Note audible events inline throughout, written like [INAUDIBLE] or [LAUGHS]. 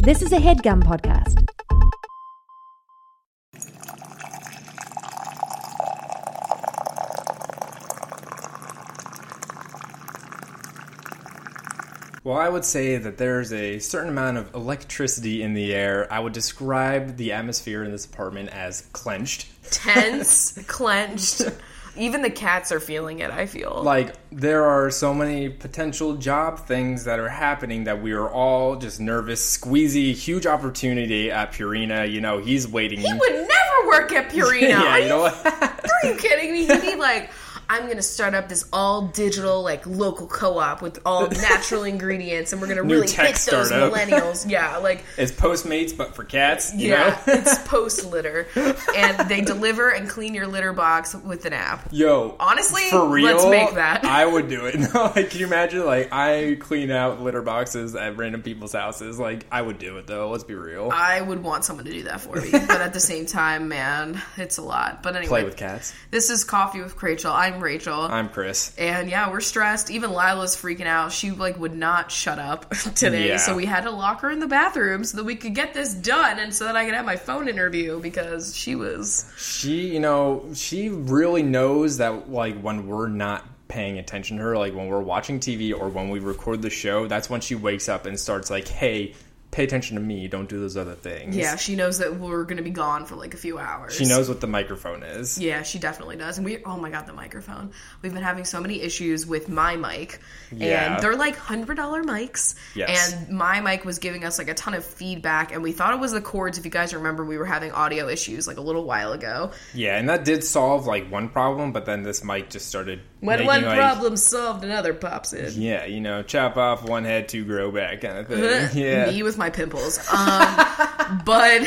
This is a headgum podcast. Well, I would say that there's a certain amount of electricity in the air. I would describe the atmosphere in this apartment as clenched. Tense, [LAUGHS] clenched. Even the cats are feeling it, I feel. Like, there are so many potential job things that are happening that we are all just nervous. Squeezy, huge opportunity at Purina. You know, he's waiting. he would never work at [LAUGHS] Purina. yeah, are you know what? [LAUGHS] are you kidding me? He'd be [LAUGHS] like, I'm gonna start up this all digital, like local co-op with all [LAUGHS] natural ingredients, and we're gonna really tech hit those startup. millennials. [LAUGHS] Yeah, like it's Postmates, but for cats. You yeah, know? [LAUGHS] it's post litter, and they deliver and clean your litter box with an app. Yo, Honestly, for real, let's make that. I would do it. No, like, can you imagine? Like, I clean out litter boxes at random people's houses. Like, I would do it though. Let's be real. I would want someone to do that for me, but at the same time, man, it's a lot. But anyway, Play with cats. this is coffee with Rachel. I'm Rachel. I'm Chris. And yeah, we're stressed. Even Lila's freaking out. She like would not shut up [LAUGHS] today, Yeah. so we had to lock her in the bathroom so that we could get this done, and so that I could have my phone interview because she was. She, you know, she really knows that like when we're not paying attention to her, like when we're watching TV or when we record the show, that's when she wakes up and starts like, "Hey, pay attention to me. Don't do those other things." Yeah, she knows that we're gonna be gone for like a few hours. She knows what the microphone is. Yeah, she definitely does. And we, oh my god, the microphone. We've been having so many issues with my mic, Yeah. and they're like hundred dollar mics. Yes. And my mic was giving us like a ton of feedback, and we thought it was the cords. If you guys remember, we were having audio issues like a little while ago. Yeah, and that did solve like one problem, but then this mic just started When making, one like, problem solved, another pops in. Yeah, you know, chop off one head, two grow back kind of thing. [LAUGHS] Yeah. Me with my pimples. Um, [LAUGHS] but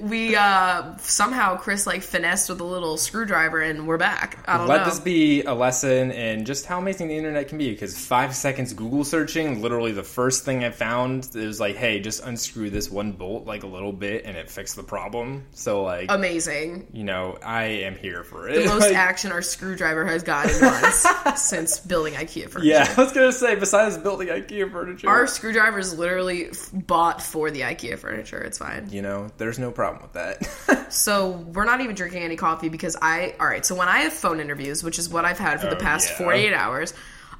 we uh, somehow Chris like finessed with a little screwdriver, and we're back. I don't Let know. this be a lesson in just how amazing the internet can be. Because five seconds Google searching, literally the first thing I found is like, hey, just unscrew this one bolt like a little bit, and it fixed the problem. So like, Amazing. you know, I am here for it. The [LAUGHS] most Like, action our screwdriver has gotten once [LAUGHS] since building IKEA furniture. Yeah, I was gonna say. Besides building IKEA furniture, Our screwdriver is literally f- bought for the IKEA furniture. It's fine. you know, there's no problem with that. [LAUGHS] So we're not even drinking any coffee because I. All right. So when I have phone interviews, which is what I've had for the Oh, past yeah. 48 hours,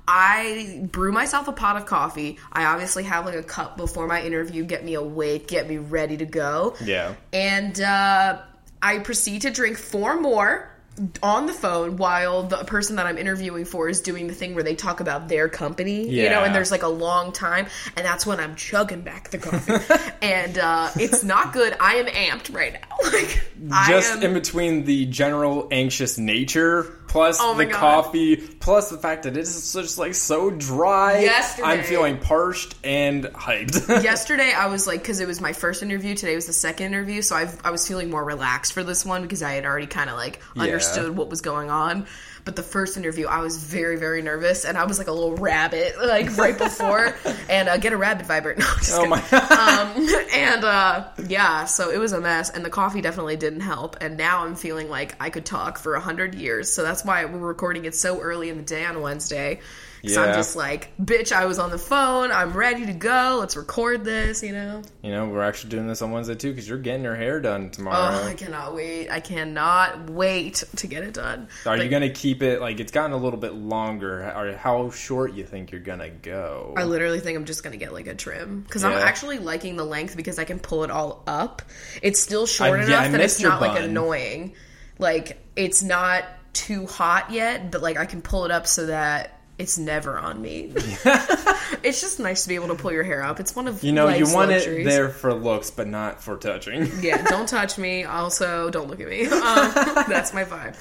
I brew myself a pot of coffee. I obviously have like a cup before my interview, get me awake, get me ready to go. yeah. And uh, I proceed to drink four more on the phone while the person that I'm interviewing for is doing the thing where they talk about their company, you know, and there's like a long time, and that's when I'm chugging back the coffee. [LAUGHS] and uh, it's not good. I am amped right now. [LAUGHS] Like, just am, in between the general anxious nature plus Oh the God. coffee plus the fact that it is just like so dry Yesterday- i'm feeling parched and hyped [LAUGHS] yesterday I was like, because it was my first interview, today was the second interview, so I've, I was feeling more relaxed for this one because I had already kind of like Yeah. understood what was going on. But the first interview, I was very, very nervous, and I was like a little rabbit, [LAUGHS] like right before, [LAUGHS] and uh, get a rabbit vibrate. [LAUGHS] No, just oh my um, and uh, yeah, so it was a mess, and the coffee definitely didn't help. And now I'm feeling like I could talk for a hundred years, so that's why we're recording it so early in the day on Wednesday. So I'm just like, bitch, I was on the phone. I'm ready to go. Let's record this, you know? you know we're actually doing this on wednesday too because you're getting your hair done tomorrow. Oh, I cannot wait. I cannot wait to get it done. are you gonna keep it like it's gotten a little bit longer or how short you think you're gonna go I literally think I'm just gonna get like a trim because I'm actually liking the length because I can pull it all up. It's still short I- enough I that it's not like annoying. Like it's not too hot yet, but like I can pull it up so that it's never on me. [LAUGHS] [LAUGHS] it's just nice to be able to pull your hair up. It's one of you know you want luxuries. it there for looks but not for touching [LAUGHS] Yeah, don't touch me. Also, don't look at me. Um, that's my vibe.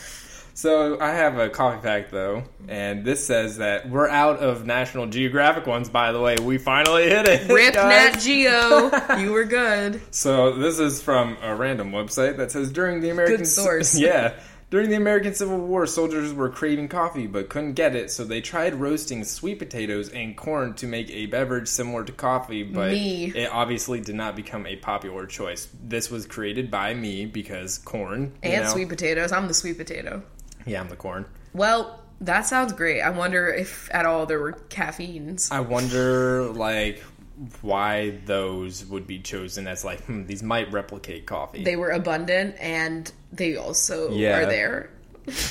So I have a coffee pack though, and this says that we're out of National Geographic ones. By the way, we finally hit it. Rip guys. Nat Geo, you were good. So this is from a random website that says during the American Good source. yeah. During the American Civil War, soldiers were craving coffee but couldn't get it, so they tried roasting sweet potatoes and corn to make a beverage similar to coffee, but Me. it obviously did not become a popular choice. This was created by me because corn And know? sweet potatoes. I'm the sweet potato. Yeah, I'm the corn. Well, that sounds great. I wonder if at all there were caffeines. I wonder, like, why those would be chosen as like hmm, these might replicate coffee. They were abundant and they also Yeah. are there.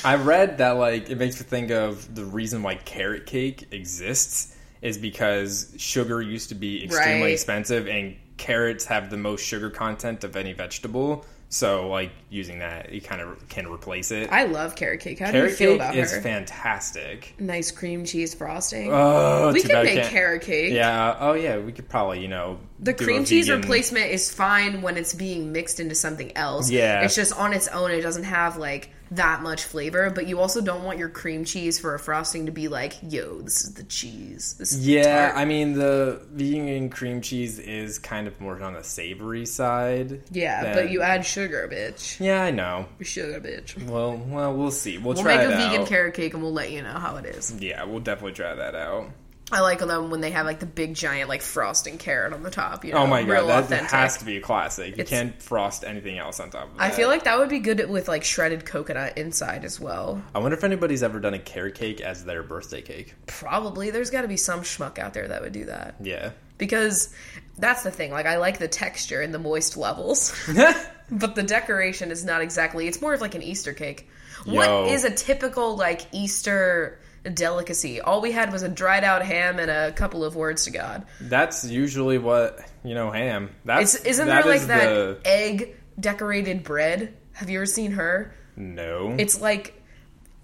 I read that like it makes me think of the reason why carrot cake exists is because sugar used to be extremely Right. expensive and carrots have the most sugar content of any vegetable. So like using that, you kind of can replace it. I love carrot cake. How do carrot you feel cake about is her? fantastic. nice cream cheese frosting. Oh, we can make carrot cake. Yeah. Oh yeah. We could probably you know The do cream cheese vegan- replacement is fine when it's being mixed into something else. Yeah. It's just on its own, it doesn't have like that much flavor, but you also don't want your cream cheese for a frosting to be like, yo, this is the cheese. This is Yeah, tart." I mean the vegan cream cheese is kind of more on the savory side. Yeah, than- but you add sugar, bitch. Yeah, I know. Sugar, bitch. Well, well, we'll see. We'll, We'll try make a vegan carrot cake and we'll let you know how it is. Yeah, we'll definitely try that out. I like them when they have like the big giant like frosting carrot on the top. You oh know, Oh my god, that authentic. has to be a classic. You It's- can't frost anything else on top of that. I feel like that would be good with like shredded coconut inside as well. I wonder if anybody's ever done a carrot cake as their birthday cake. Probably there's got to be some schmuck out there that would do that Yeah. because that's the thing. Like I like the texture and the moist levels, [LAUGHS] [LAUGHS] but the decoration is not exactly. It's more of like an Easter cake. Yo. What is a typical like Easter delicacy? All we had was a dried out ham and a couple of words to God. That's usually what you know. Ham. That's It's, isn't that there like is that the- egg decorated bread? Have you ever seen her? no. It's like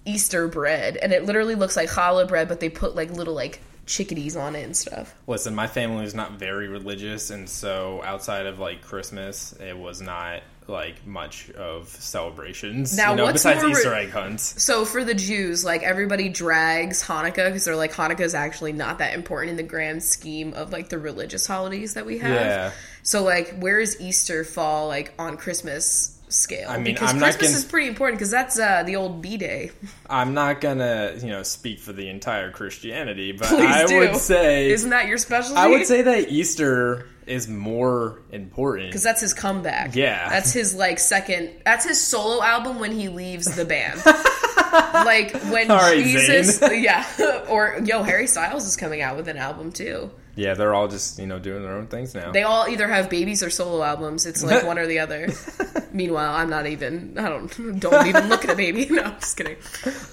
Easter bread, and it literally looks like challah bread, but they put like little like chickadees on it and stuff. Listen, my family is not very religious, and so outside of like Christmas, it was not like much of celebrations. Now, you know, what's besides more Easter egg hunts. So for the Jews, like everybody drags Hanukkah because they're like Hanukkah is actually not that important in the grand scheme of like the religious holidays that we have. Yeah. So like, where does Easter fall like on Christmas scale? I mean, because I'm not Christmas gonna- is pretty important because that's uh, the old B day. [LAUGHS] I'm not gonna, you know, speak for the entire Christianity, but Please I do. would say Isn't that your specialty? I would say that Easter is more important. because that's his comeback. Yeah. that's his like second. That's his solo album when he leaves the band. [LAUGHS] like when right, Jesus, Zayn. [LAUGHS] yeah, or yo, Harry Styles is coming out with an album too. Yeah, they're all just you know doing their own things now. They all either have babies or solo albums. It's like [LAUGHS] one or the other. [LAUGHS] Meanwhile, I'm not even. I don't. Don't even look at a baby. [LAUGHS] No, I'm just kidding.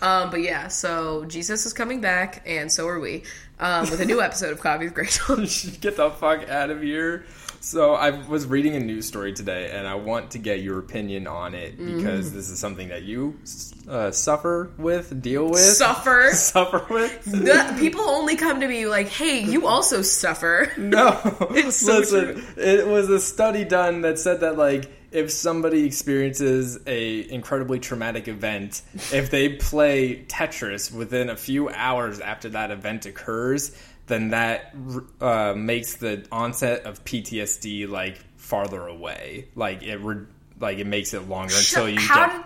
Um, but yeah, so Jesus is coming back, and so are we, um, with a new episode of Coffee with Rachel. Get the fuck out of here. So I was reading a news story today, and I want to get your opinion on it because Mm. this is something that you uh, suffer with, deal with, Suffer. [LAUGHS] suffer with. The, people only come to me like, "Hey, you also suffer." No, [LAUGHS] It's so listen. true. It was a study done that said that like if somebody experiences a incredibly traumatic event, if they play Tetris within a few hours after that event occurs, then that uh, makes the onset of PTSD like farther away. Like it re- like it makes it longer until you How get. did?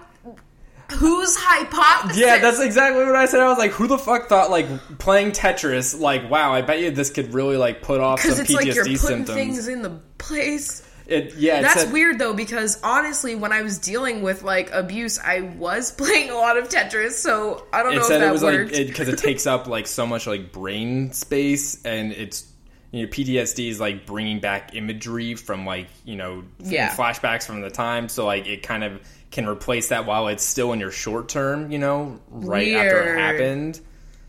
Whose hypothesis? Yeah, that's exactly what I said. I was like, "Who the fuck thought like playing Tetris? Like, wow, I bet you this could really like put off some it's PTSD like you're symptoms." things in the place. It yeah, That's weird though, because honestly, when I was dealing with like abuse, I was [LAUGHS] playing a lot of Tetris, so I don't It know if that it was worked. like because it, takes up like so much like brain space, and it's you know PTSD is like bringing back imagery from like you know Yeah. flashbacks from the time, so like it kind of can replace that while it's still in your short term, you know, right after it happened.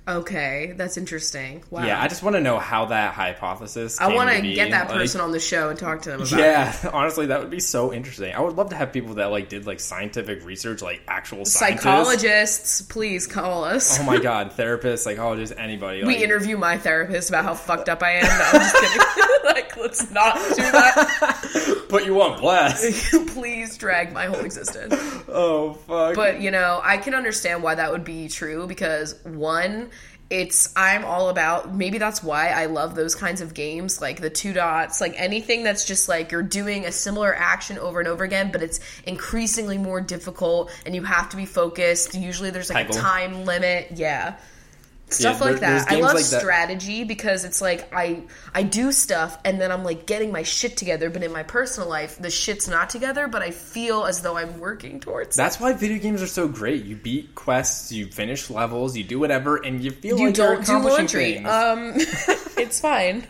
Okay, that's interesting. Wow. Yeah, I just want to know how that hypothesis. I want to get that like- person on the show and talk to them about it. Yeah, [LAUGHS] honestly, that would be so interesting. I would love to have people that like did like scientific research, like actual scientists. Psychologists, please call us. Oh my [LAUGHS] god, therapists, psychologists, anybody. we like, interview my therapist about how fucked up I am. No, I'm just kidding. [LAUGHS] like, let's not do that. put you on blast. please drag my whole existence. oh fuck. But you know, I can understand why that would be true because one, it's I'm all about maybe that's why I love those kinds of games like the two dots, like anything that's just like you're doing a similar action over and over again, but it's increasingly more difficult and you have to be focused. Usually there's like Peggle. a time limit. Yeah. Stuff Yeah, like there- that. I love like that. strategy because it's like I I do stuff and then I'm like getting my shit together, but in my personal life the shit's not together, but I feel as though I'm working towards. it. That's why video games are so great. You beat quests, you finish levels, you do whatever, and you feel You like you're don't do accomplishing laundry. things. Um, [LAUGHS] [LAUGHS] it's fine.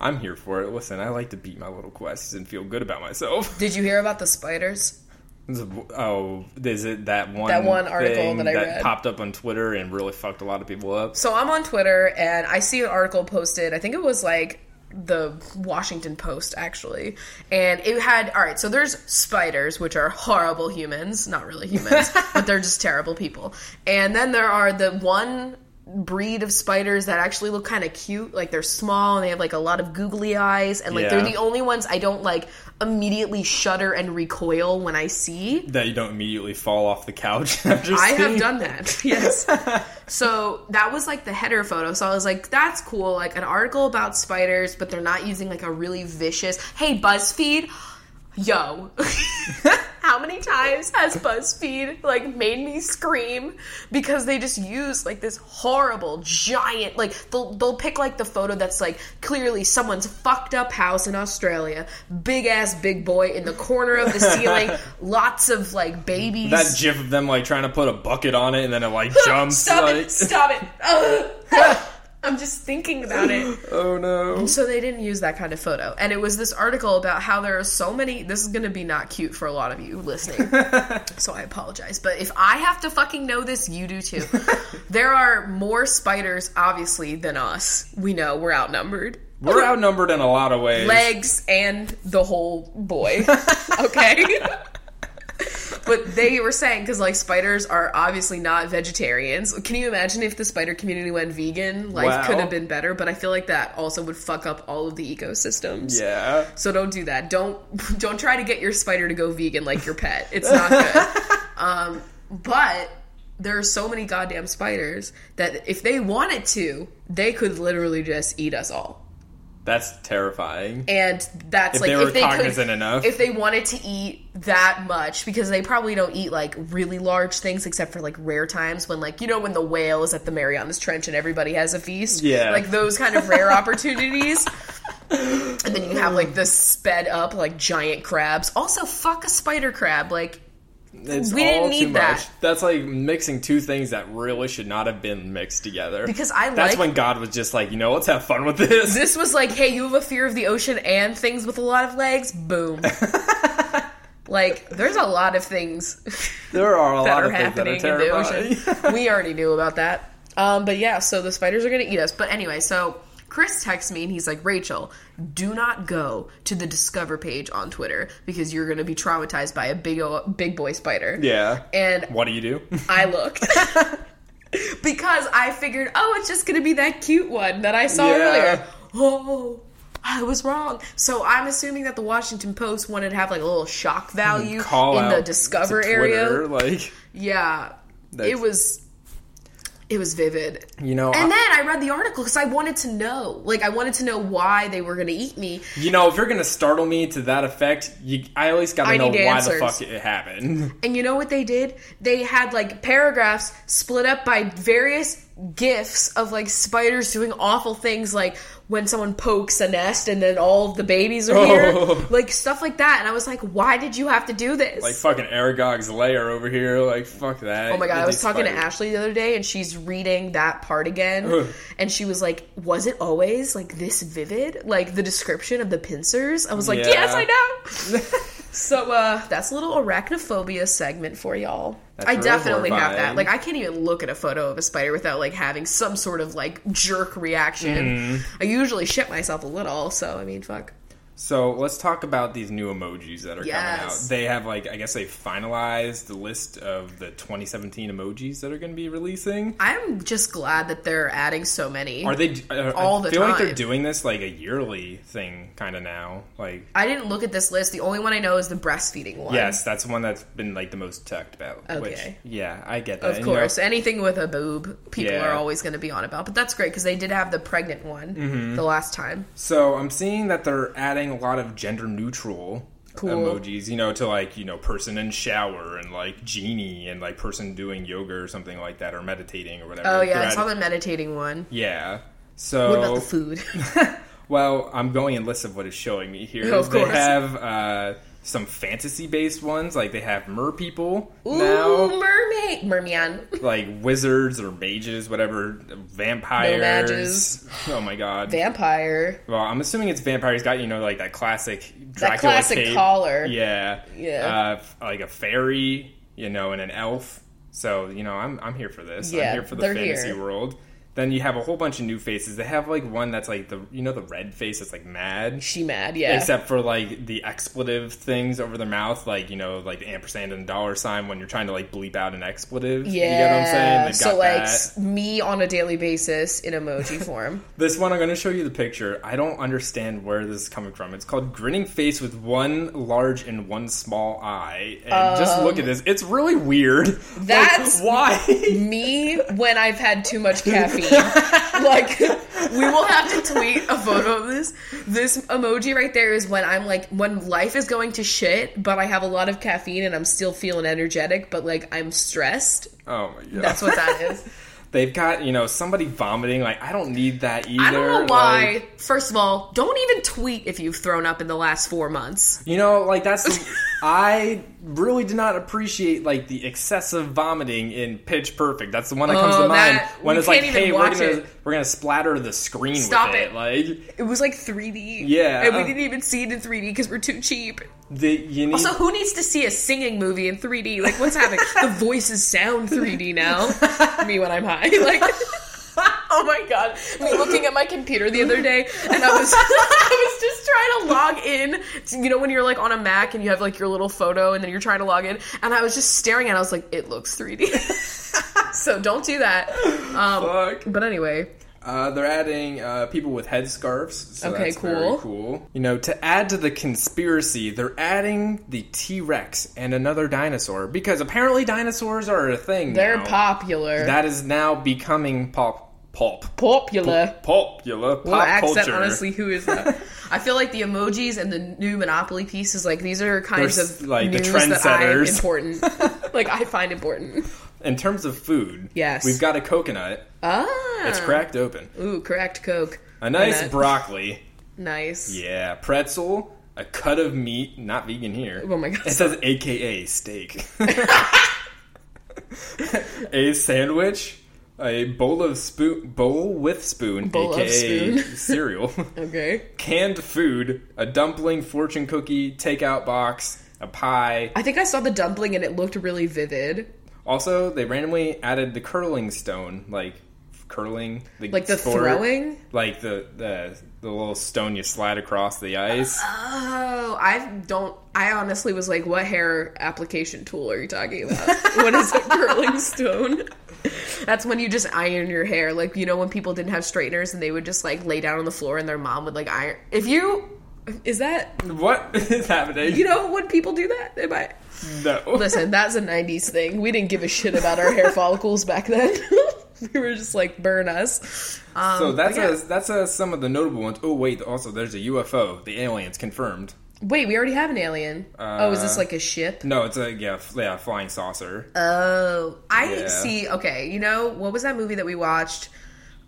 I'm here for it. Listen, I like to beat my little quests and feel good about myself. Did you hear about the spiders? Oh, is it that one? That one article that I read? popped up on Twitter and really fucked a lot of people up. So I'm on Twitter and I see an article posted. I think it was like the Washington Post actually. And it had all right, so there's spiders which are horrible humans, not really humans, [LAUGHS] but they're just terrible people. And then there are the one breed of spiders that actually look kind of cute, like they're small and they have like a lot of googly eyes and like Yeah. they're the only ones I don't like immediately shudder and recoil when I see. That you don't immediately fall off the couch. [LAUGHS] I have done that. [LAUGHS] Yes. so that was like the header photo. So I was like, that's cool. Like an article about spiders, but they're not using like a really vicious. Hey, BuzzFeed. Yo, [LAUGHS] how many times has BuzzFeed like made me scream because they just use like this horrible giant like they'll they'll pick like the photo that's like clearly someone's fucked up house in Australia, big ass big boy in the corner of the ceiling, [LAUGHS] lots of like babies. That gif of them like trying to put a bucket on it and then it like [LAUGHS] jumps. Stop like, it! Stop it! [LAUGHS] I'm just thinking about it. [GASPS] Oh no. So they didn't use that kind of photo, and it was this article about how there are so many. This is going to be not cute for a lot of you listening, [LAUGHS] so I apologize. But if I have to fucking know this, you do too. [LAUGHS] there are more spiders, obviously, than us. We know we're outnumbered. We're outnumbered in a lot of ways. Legs and the whole boy. [LAUGHS] okay. But they were saying because like spiders are obviously not vegetarians. Can you imagine if the spider community went vegan? Life Wow. could have been better, but I feel like that also would fuck up all of the ecosystems. Yeah. So don't do that. Don't [LAUGHS] don't try to get your spider to go vegan like your pet. It's not good. [LAUGHS] um, but there are so many goddamn spiders that if they wanted to, they could literally just eat us all. That's terrifying. And that's If like they were if they cognizant could, enough. if they wanted to eat that much, because they probably don't eat like really large things except for like rare times when like you know when the whale is at the Marianas Trench and everybody has a feast. Yeah. like those kind of rare opportunities. And then you have like the sped up like giant crabs. Also, fuck a spider crab. Like It's We didn't need too that. That's like mixing two things that really should not have been mixed together. Because I That's like- when God was just like, you know, let's have fun with this. this was like, hey, you have a fear of the ocean and things with a lot of legs. Boom. [LAUGHS] like, there's a lot of things. There are a [LAUGHS] lot are of things that are happening in the terrifying. ocean. we already knew about that. Um, but yeah, so the spiders are going to eat us. But anyway, so Chris texts me and he's like, Rachel, do not go to the Discover page on Twitter because you're going to be traumatized by a big big boy spider. yeah. And What do you do? I looked. [LAUGHS] because I figured, oh, it's just going to be that cute one that I saw Yeah. earlier. Oh, I was wrong. So I'm assuming that the Washington Post wanted to have like a little shock value Call in the Discover to area. Twitter, like Yeah, it was. It was vivid. you know, And I- then I read the article because I wanted to know. Like, I wanted to know why they were going to eat me. you know, if you're gonna startle me to that effect, you, I at least gotta know why answers. the fuck it happened. [LAUGHS] And you know what they did? They had like paragraphs split up by various gifs of like spiders doing awful things, like when someone pokes a nest and then all the babies are here, Oh. like stuff like that. And I was like, why did you have to do this? Like fucking Aragog's lair over here. Like fuck that. Oh my god, I was talking to. Ashley the other day and she's reading that part again Ugh. and she was like, Was it always like this vivid? Like the description of the pincers? I was like, Yeah. Yes, I know. [LAUGHS] so uh that's a little arachnophobia segment for y'all. That's I definitely have that. Like I can't even look at a photo of a spider without like having some sort of like jerk reaction. Mm-hmm. I usually shit myself a little, so I mean fuck. So let's talk about these new emojis that are coming out. They have like I guess they finalized the list of the 2017 emojis that are going to be releasing. I'm just glad that they're adding so many. Are they uh, All I the feel like they're doing this like a yearly thing kind of now. Like I didn't look at this list. The only one I know is the breastfeeding one. yes, that's the one that's been like the most talked about. Which Okay. yeah, I get that. Of And, you know, course, anything with a boob, people Yeah. are always going to be on about. But that's great because they did have the pregnant one Mm-hmm. the last time. So I'm seeing that they're adding a lot of gender neutral Cool. emojis, you know, to like, you know, person in shower and like genie and like person doing yoga or something like that or meditating or whatever. Oh yeah, They're I saw adding- the meditating one. Yeah. So What about the food? [LAUGHS] [LAUGHS] Well, I'm going in lists of what is showing me here. Of they course. have uh, some fantasy based ones, like they have mer people Ooh, now, mermaid, merman. [LAUGHS] like wizards or mages, whatever, vampires. mages. Oh my god. Vampire. well, I'm assuming it's vampires. Got you know like that classic Dracula That classic cape. collar. Yeah, Yeah. Uh, like a fairy, you know, and an elf. So you know, I'm I'm here for this. Yeah, I'm here for the fantasy here. world. Then you have a whole bunch of new faces. They have like one that's like the you know the red face that's like mad. She mad, yeah. Except for like the expletive things over their mouth, like you know, like the ampersand and dollar sign when you're trying to like bleep out an expletive. yeah. you get what I'm saying? They've so got like that. me on a daily basis in emoji [LAUGHS] form. This one, I'm going to show you the picture. I don't understand where this is coming from. It's called grinning face with one large and one small eye. And just look at this. It's really weird. [LAUGHS] Like, Um, That's- why. [LAUGHS] me when I've had too much caffeine. [LAUGHS] like we will have to tweet a photo of this. This emoji right there is when I'm like when life is going to shit, but I have a lot of caffeine and I'm still feeling energetic, but like I'm stressed. oh my god. That's what that is. [LAUGHS] They've got, you know, somebody vomiting. Like, I don't need that either. I don't know why. Like, First of all, don't even tweet if you've thrown up in the last four months. you know, like that's. [LAUGHS] I really did not appreciate like the excessive vomiting in Pitch Perfect. That's the one that comes Oh, to mind that- when it's like, "Hey, we're gonna it. we're gonna splatter the screen Stop with it." it. Like, It was like 3D. Yeah. And we didn't even see it in 3D because we're too cheap. The you need. Also, who needs to see a singing movie in 3D? Like, what's happening? [LAUGHS] the voices sound 3D now. Me when I'm high. Like, [LAUGHS] oh my god. Me looking at my computer the other day, and I was, [LAUGHS] I was just trying to log in. to- you know, when you're like on a Mac and you have like your little photo, and then you're trying to log in, and I was just staring at. it. I was like, it looks 3D. so don't do that. Um, Fuck. but anyway, Uh, they're adding uh, people with headscarves. So Okay, cool. cool. You know, to add to the conspiracy, they're adding the T Rex and another dinosaur because apparently dinosaurs are a thing. they're now. popular. That is now becoming pop pulp. popular. Popular pop What accent, culture. honestly, who is that? [LAUGHS] I feel like the emojis and the new Monopoly pieces, like these are kinds of like the news that I trendsetters. important. [LAUGHS] like I find important. In terms of food, Yes. we've got a coconut. Ah, It's cracked open. Ooh, cracked Coke. A nice Coconut. broccoli. [LAUGHS] Nice. Yeah, pretzel. A cut of meat, not vegan here. Oh my God. It says AKA steak. [LAUGHS] a sandwich, a bowl of spoon, bowl with spoon, Bowl of AKA spoon. [LAUGHS] cereal, Okay. canned food, a dumpling, fortune cookie, takeout box, a pie. I think I saw the dumpling and it looked really vivid. Also, they randomly added the curling stone, like curling, Like the sport. throwing. like the, the the little stone you slide across the ice. Oh, I don't. I honestly was like, what hair application tool are you talking about? what is a curling stone? That's when you just iron your hair. Like, you know, when people didn't have straighteners and they would just like lay down on the floor and their mom would like iron. If you. Is that. What [LAUGHS] is happening? You know when people do that? Am I. no. Listen, that's a 90s thing. We didn't give a shit about our hair follicles back then. [LAUGHS] we were just like, burn us. Um, So that's yeah. a, that's a, some of the notable ones. Oh wait, also there's a UFO. The aliens confirmed. Wait, we already have an alien. oh, is Uh, this like a ship? No, it's a yeah, f- yeah flying saucer. Oh, I Yeah. see. Okay, you know what was that movie that we watched?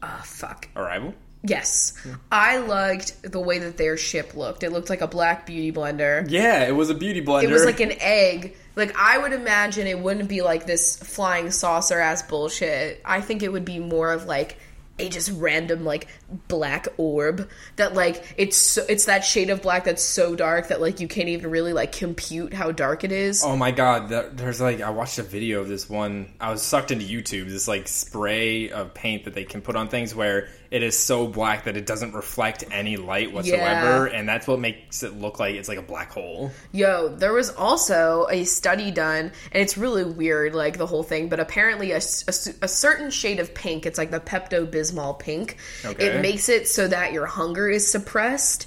Ah, fuck. Arrival. Yes, hmm. I liked the way that their ship looked. It looked like a black beauty blender. Yeah, it was a beauty blender. It was like an egg. Like I would imagine it wouldn't be like this flying saucer ass bullshit. I think it would be more of like a just random like black orb that like it's so, it's that shade of black that's so dark that like you can't even really like compute how dark it is. Oh my god, there's like I watched a video of this one. I was sucked into YouTube. This like spray of paint that they can put on things where it is so black that it doesn't reflect any light whatsoever, and that's what makes it look like it's like a black hole. Yo, there was also a study done, and it's really weird, like the whole thing, but apparently a certain shade of pink, it's like the Pepto Bismol pink, Okay. it makes it so that your hunger is suppressed.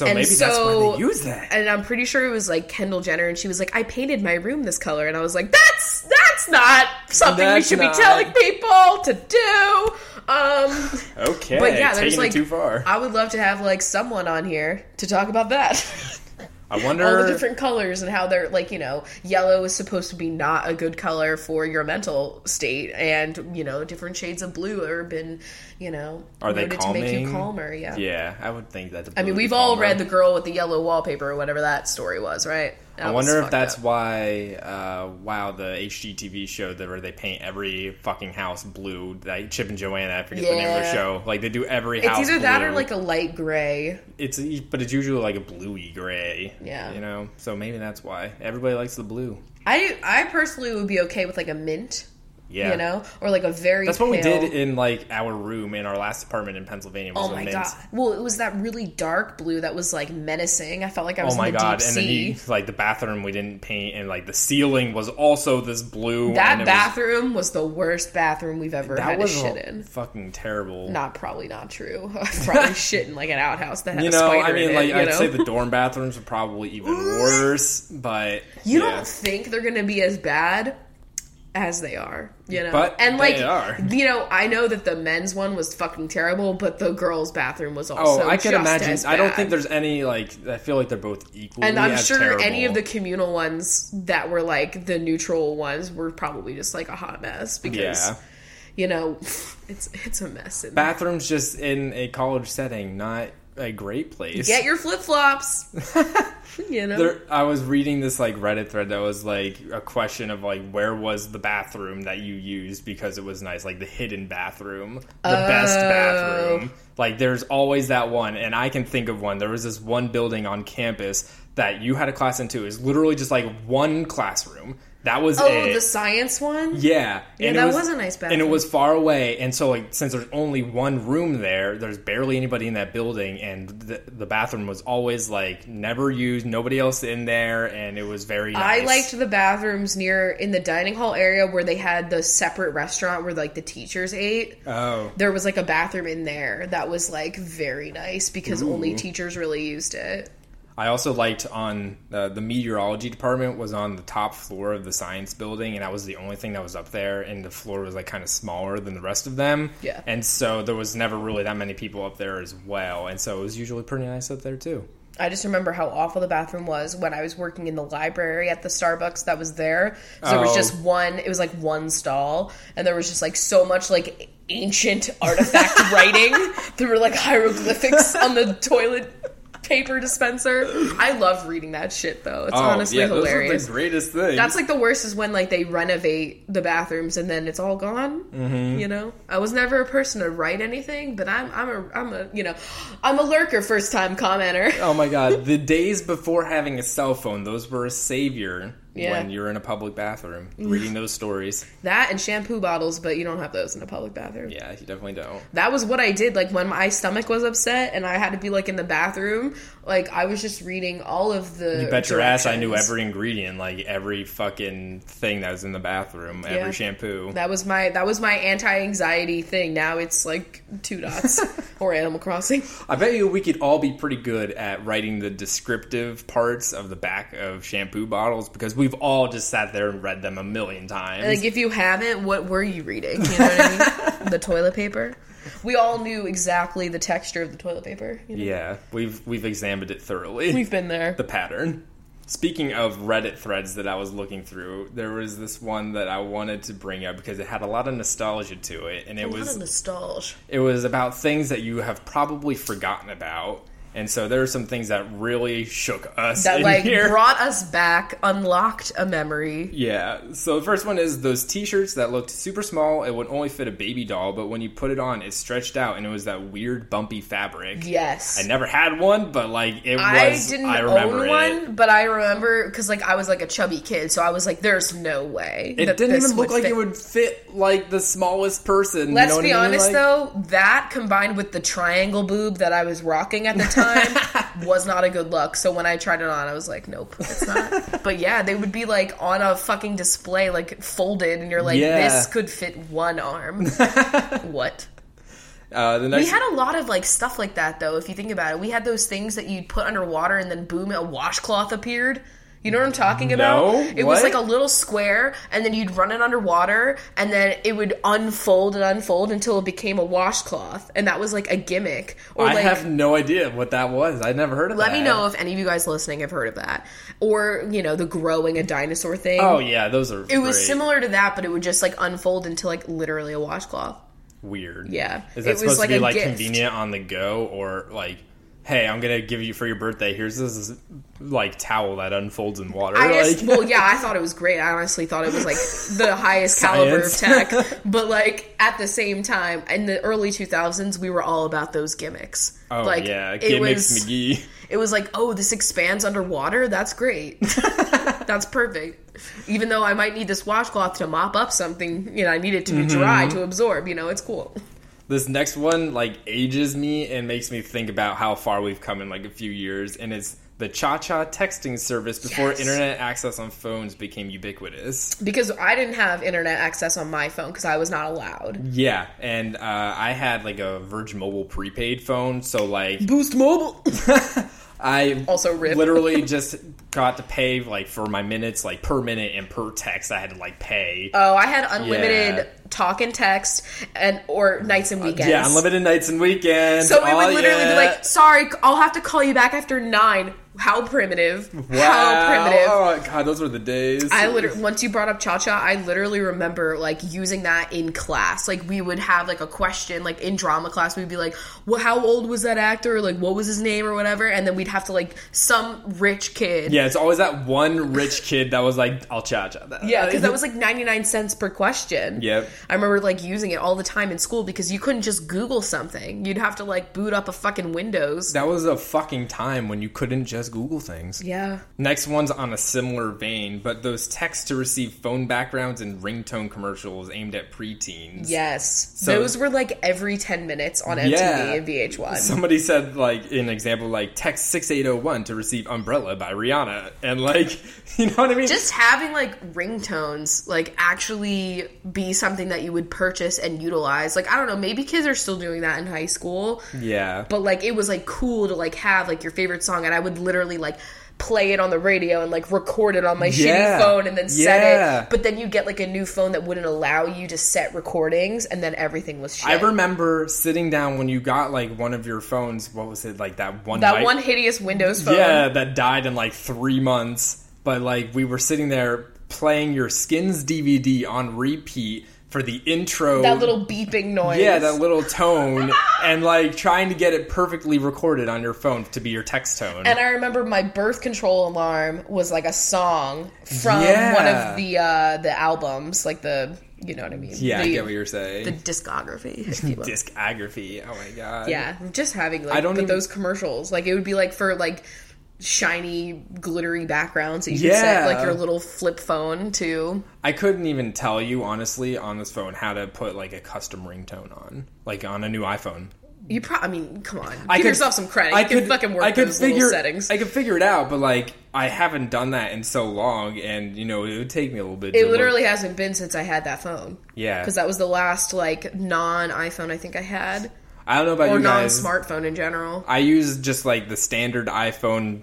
So And maybe that's why so- they use that. And I'm pretty sure it was like Kendall Jenner, and she was like, I painted my room this color. And I was like, that's that's not something we should not- be telling people to do. Um, [LAUGHS] Okay, but yeah, there's like, too far. I would love to have like someone on here to talk about that. I [LAUGHS] wonder. all the different colors and how they're like you know yellow is supposed to be not a good color for your mental state and you know different shades of blue have been you know Are they noted to make you calmer yeah. yeah, I would think that. i mean we've all read the girl with the yellow wallpaper or whatever that story was right That I wonder if that's up. why, uh, wow, the HGTV show that where they paint every fucking house blue. Like Chip and Joanna, I forget the name of the show. Like they do every it's house. either that or like a light gray it's, but it's usually like a bluey gray. Yeah. you know. So maybe that's why everybody likes the blue. i i personally would be okay with like a mint Yeah, you know or like a very That's what we did in like our room in our last apartment in Pennsylvania. Was Oh my mint. god! Well, it was that really dark blue that was like menacing. I felt like I was Oh my god! And then you, like the bathroom we didn't paint, and like the ceiling was also this blue. that it was- bathroom was, the worst bathroom we've ever that had was shit in. fucking terrible. Not probably not true. [LAUGHS] probably [LAUGHS] shit in like an outhouse that had you know, I mean, like it. I'd know? say the dorm bathrooms are probably even [GASPS] worse, but you yeah. don't think they're gonna be as bad as they are, you know. But and like [LAUGHS] you know, I know that the men's one was fucking terrible, but the girls' bathroom was oh, also Oh, I can imagine. I don't think there's any like. I feel like they're both equal. And I'm sure terrible. any of the communal ones that were like the neutral ones were probably just like a hot mess because Yeah. you know [LAUGHS] it's it's a mess. In there. bathrooms just in a college setting, not a great place. Get your flip flops. [LAUGHS] you know. There, I was reading this like Reddit thread that was like a question of like where was the bathroom that you used because it was nice, like the hidden bathroom, the best Oh. bathroom. Like there's always that one, and I can think of one. There was this one building on campus that you had a class into. Is literally just like one classroom. That was oh, the science one. Yeah, Yeah, and that it was a nice bathroom, and it was far away. And so, like, since there's only one room there, there's barely anybody in that building, and the, the bathroom was always like never used, nobody else in there, and it was very. Nice. I liked the bathrooms near in the dining hall area where they had the separate restaurant where like the teachers ate. Oh, There was like a bathroom in there that was like very nice because only teachers really used it. I also liked on uh, the meteorology department was on the top floor of the science building, and that was the only thing that was up there. And the floor was like kind of smaller than the rest of them. Yeah. and so there was never really that many people up there as well, and so it was usually pretty nice up there too. I just remember how awful the bathroom was when I was working in the library at the Starbucks that was there. So there was Oh. just one, it was like one stall, and there was just like so much like ancient artifact [LAUGHS] writing. There were like hieroglyphics on the toilet paper dispenser. I love reading that shit though. It's honestly Oh, yeah, those are hilarious. the greatest thing. That's like the worst is when like they renovate the bathrooms and then it's all gone. Mm-hmm. You know, I was never a person to write anything, but I'm I'm a I'm a you know I'm a lurker, first time commenter. Oh my god, [LAUGHS] the days before having a cell phone, those were a savior Yeah. when you're in a public bathroom reading those stories. That and shampoo bottles, but you don't have those in a public bathroom. Yeah, you definitely don't. That was what I did. Like when my stomach was upset and I had to be like in the bathroom, like I was just reading all of the. You bet your ass I knew every ingredient, like every fucking thing that was in the bathroom, Yeah. every shampoo. That was my that was my anti anxiety thing. Now it's like two dots [LAUGHS] or Animal Crossing. I bet you we could all be pretty good at writing the descriptive parts of the back of shampoo bottles because we've all just sat there and read them a million times. Like if you haven't, what were you reading? You know what I mean? [LAUGHS] the toilet paper. We all knew exactly the texture of the toilet paper. you know? yeah, we've we've examined it thoroughly. We've been there. the pattern. Speaking of Reddit threads that I was looking through, there was this one that I wanted to bring up because it had a lot of nostalgia to it, and it A lot was of nostalgia. it was about things that you have probably forgotten about. And so there are some things that really shook us That like here. brought us back, unlocked a memory. yeah. So the first one is those T-shirts that looked super small. It would only fit a baby doll, but when you put it on, it stretched out, and it was that weird bumpy fabric. Yes. I never had one, but like it I was. didn't I remember own it. one, but I remember because like I was like a chubby kid, so I was like, "There's no way." It didn't even look like fit. it would fit like the smallest person. Let's you know be what I mean? honest Like- though, that combined with the triangle boob that I was rocking at the time [LAUGHS] was not a good look. So when I tried it on, I was like, nope, it's not. [LAUGHS] but yeah, they would be like on a fucking display, like folded, and you're like, Yeah. this could fit one arm. [LAUGHS] what? Uh, the We had a lot of like stuff like that though. If you think about it, we had those things that you'd put underwater, and then boom, a washcloth appeared. You know what I'm talking about? No, It was like a little square, and then you'd run it underwater, and then it would unfold and unfold until it became a washcloth, and that was like a gimmick. Or I like, have no idea what that was. I'd never heard of that. let that. me know if any of you guys listening have heard of that, or you know, the growing a dinosaur thing. Oh yeah, those are. It was similar to that, but it would just like unfold into like literally a washcloth. Weird. Yeah. Is It that was supposed like to be like gift. convenient on the go or like? Hey, I'm gonna give you for your birthday. Here's this like towel that unfolds in water. I like, just, well, yeah, I thought it was great. I honestly thought it was like the highest [LAUGHS] caliber of tech. [LAUGHS] But like at the same time, in the early 2000s, we were all about those gimmicks. oh like, yeah, it gimmicks was, McGee. it was like, oh, this expands underwater. That's great. [LAUGHS] That's perfect. Even though I might need this washcloth to mop up something, you know, I need it to be dry Mm-hmm. to absorb. You know, it's cool. This next one like ages me and makes me think about how far we've come in like a few years, and it's the Cha Cha texting service before Yes. internet access on phones became ubiquitous. Because I didn't have internet access on my phone because I was not allowed. Yeah, and uh, I had like a Virgin Mobile prepaid phone, so like Boost Mobile. [LAUGHS] I Also rip. literally [LAUGHS] just got to pay like for my minutes, like per minute and per text. I had to like pay. Oh, I had unlimited Yeah. talk and text, and or nights and uh, weekends. yeah, unlimited nights and weekends. So it Oh, would literally yeah. be like, "Sorry, I'll have to call you back after nine. How primitive! How Wow. primitive! Oh god, those were the days. I literally once you brought up Cha Cha, I literally remember like using that in class. Like we would have like a question, like in drama class, we'd be like, "Well, how old was that actor? Like, what was his name or whatever?" And then we'd have to like some rich kid. Yeah, it's always that one rich kid that was like, "I'll cha cha that." Yeah, because that [LAUGHS] was like 99 cents per question. Yep. I remember like using it all the time in school because you couldn't just Google something. You'd have to like boot up a fucking Windows. That was a fucking time when you couldn't just Google things. Yeah. Next one's on a similar vein, but those text to receive phone backgrounds and ringtone commercials aimed at preteens. Yes. So- Those were like every 10 minutes on MTV Yeah. and VH1. Somebody said like an example like text 6801 to receive umbrella by Rihanna and like [LAUGHS] you know what I mean? just having like ringtones like actually be something that you would purchase and utilize. Like I don't know, maybe kids are still doing that in high school. yeah. but like it was like cool to like have like your favorite song and i would literally like play it on the radio and like record it on my Yeah. shitty phone and then set Yeah. it but then you get like a new phone that wouldn't allow you to set recordings and then everything was shit I remember sitting down when you got like one of your phones, what was it, like that one that mic- one hideous windows phone Yeah, that died in like three months. But like we were sitting there playing your Skins DVD on repeat for the intro. that little beeping noise yeah, that little tone, [LAUGHS] and like trying to get it perfectly recorded on your phone to be your text tone. and I remember my birth control alarm was like a song from Yeah. one of the uh the albums, like the you know what I mean? yeah, I get what you're saying. the discography. if [LAUGHS] you will. Discography. Oh my god. Yeah, just having like I don't even- those commercials. Like it would be like for like shiny, glittery backgrounds that you Yeah. set like your little flip phone too. I couldn't even tell you honestly on this phone how to put like a custom ringtone on, like on a new iPhone. You probably, I mean, come on, I give could- yourself some credit. I you can could fucking work I could those figure little settings. I could figure it out, but like I haven't done that in so long, and you know it would take me a little bit. to it look- literally hasn't been since I had that phone. Yeah. because that was the last like non iPhone I think I had, I don't know about or you non-smartphone in general. I use just like the standard iPhone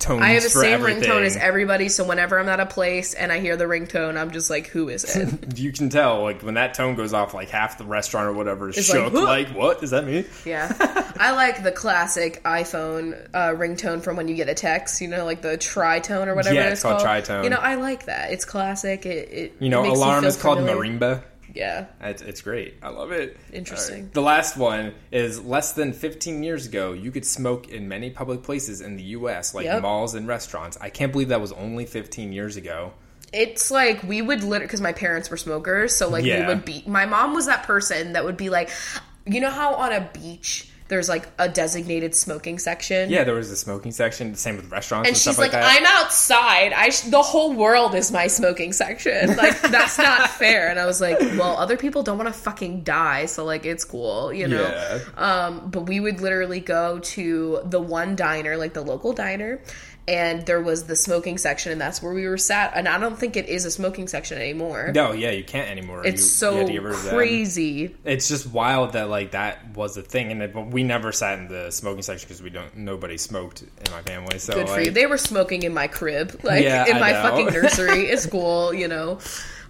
tones I have the for same everything. ringtone as everybody, so whenever I'm at a place and I hear the ringtone, I'm just like, "Who is it?" [LAUGHS] you can tell like when that tone goes off, like half the restaurant or whatever is It's like, shook. Like, what is that me? Yeah, [LAUGHS] I like the classic iPhone uh, ringtone from when you get a text. You know, like the tritone or whatever. Yeah, it's called called tritone. You know, I like that. It's classic. It, it You know, makes alarm feel is called familiar. marimba. Yeah, It's, it's great. I love it. Interesting. Right. The last one is less than 15 years ago, you could smoke in many public places in the U.S., like Yep. malls and restaurants. I can't believe that was only 15 years ago. it's like we would literally because my parents were smokers, so like we would be. My mom was that person that would be like, you know how on a beach there's like a designated smoking section. Yeah, there was a smoking section. The same with restaurants and, And stuff she's like, like, that. I'm outside. I sh- the whole world is my smoking section. [LAUGHS] Like that's not [LAUGHS] fair. And I was like, well, other people don't want to fucking die, so like it's cool, you know. Yeah. Um, but we would literally go to the one diner, like the local diner, and there was the smoking section, and that's where we were sat. And I don't think it is a smoking section anymore. No, yeah, you can't anymore. It's You- you so had to get rid of that. crazy. It's just wild that like that was a thing, and it, we never sat in the smoking section because we don't. Nobody smoked in my family, so Good for like, you. They were smoking in my crib, like Yeah, in my fucking [LAUGHS] nursery. It's cool, you know.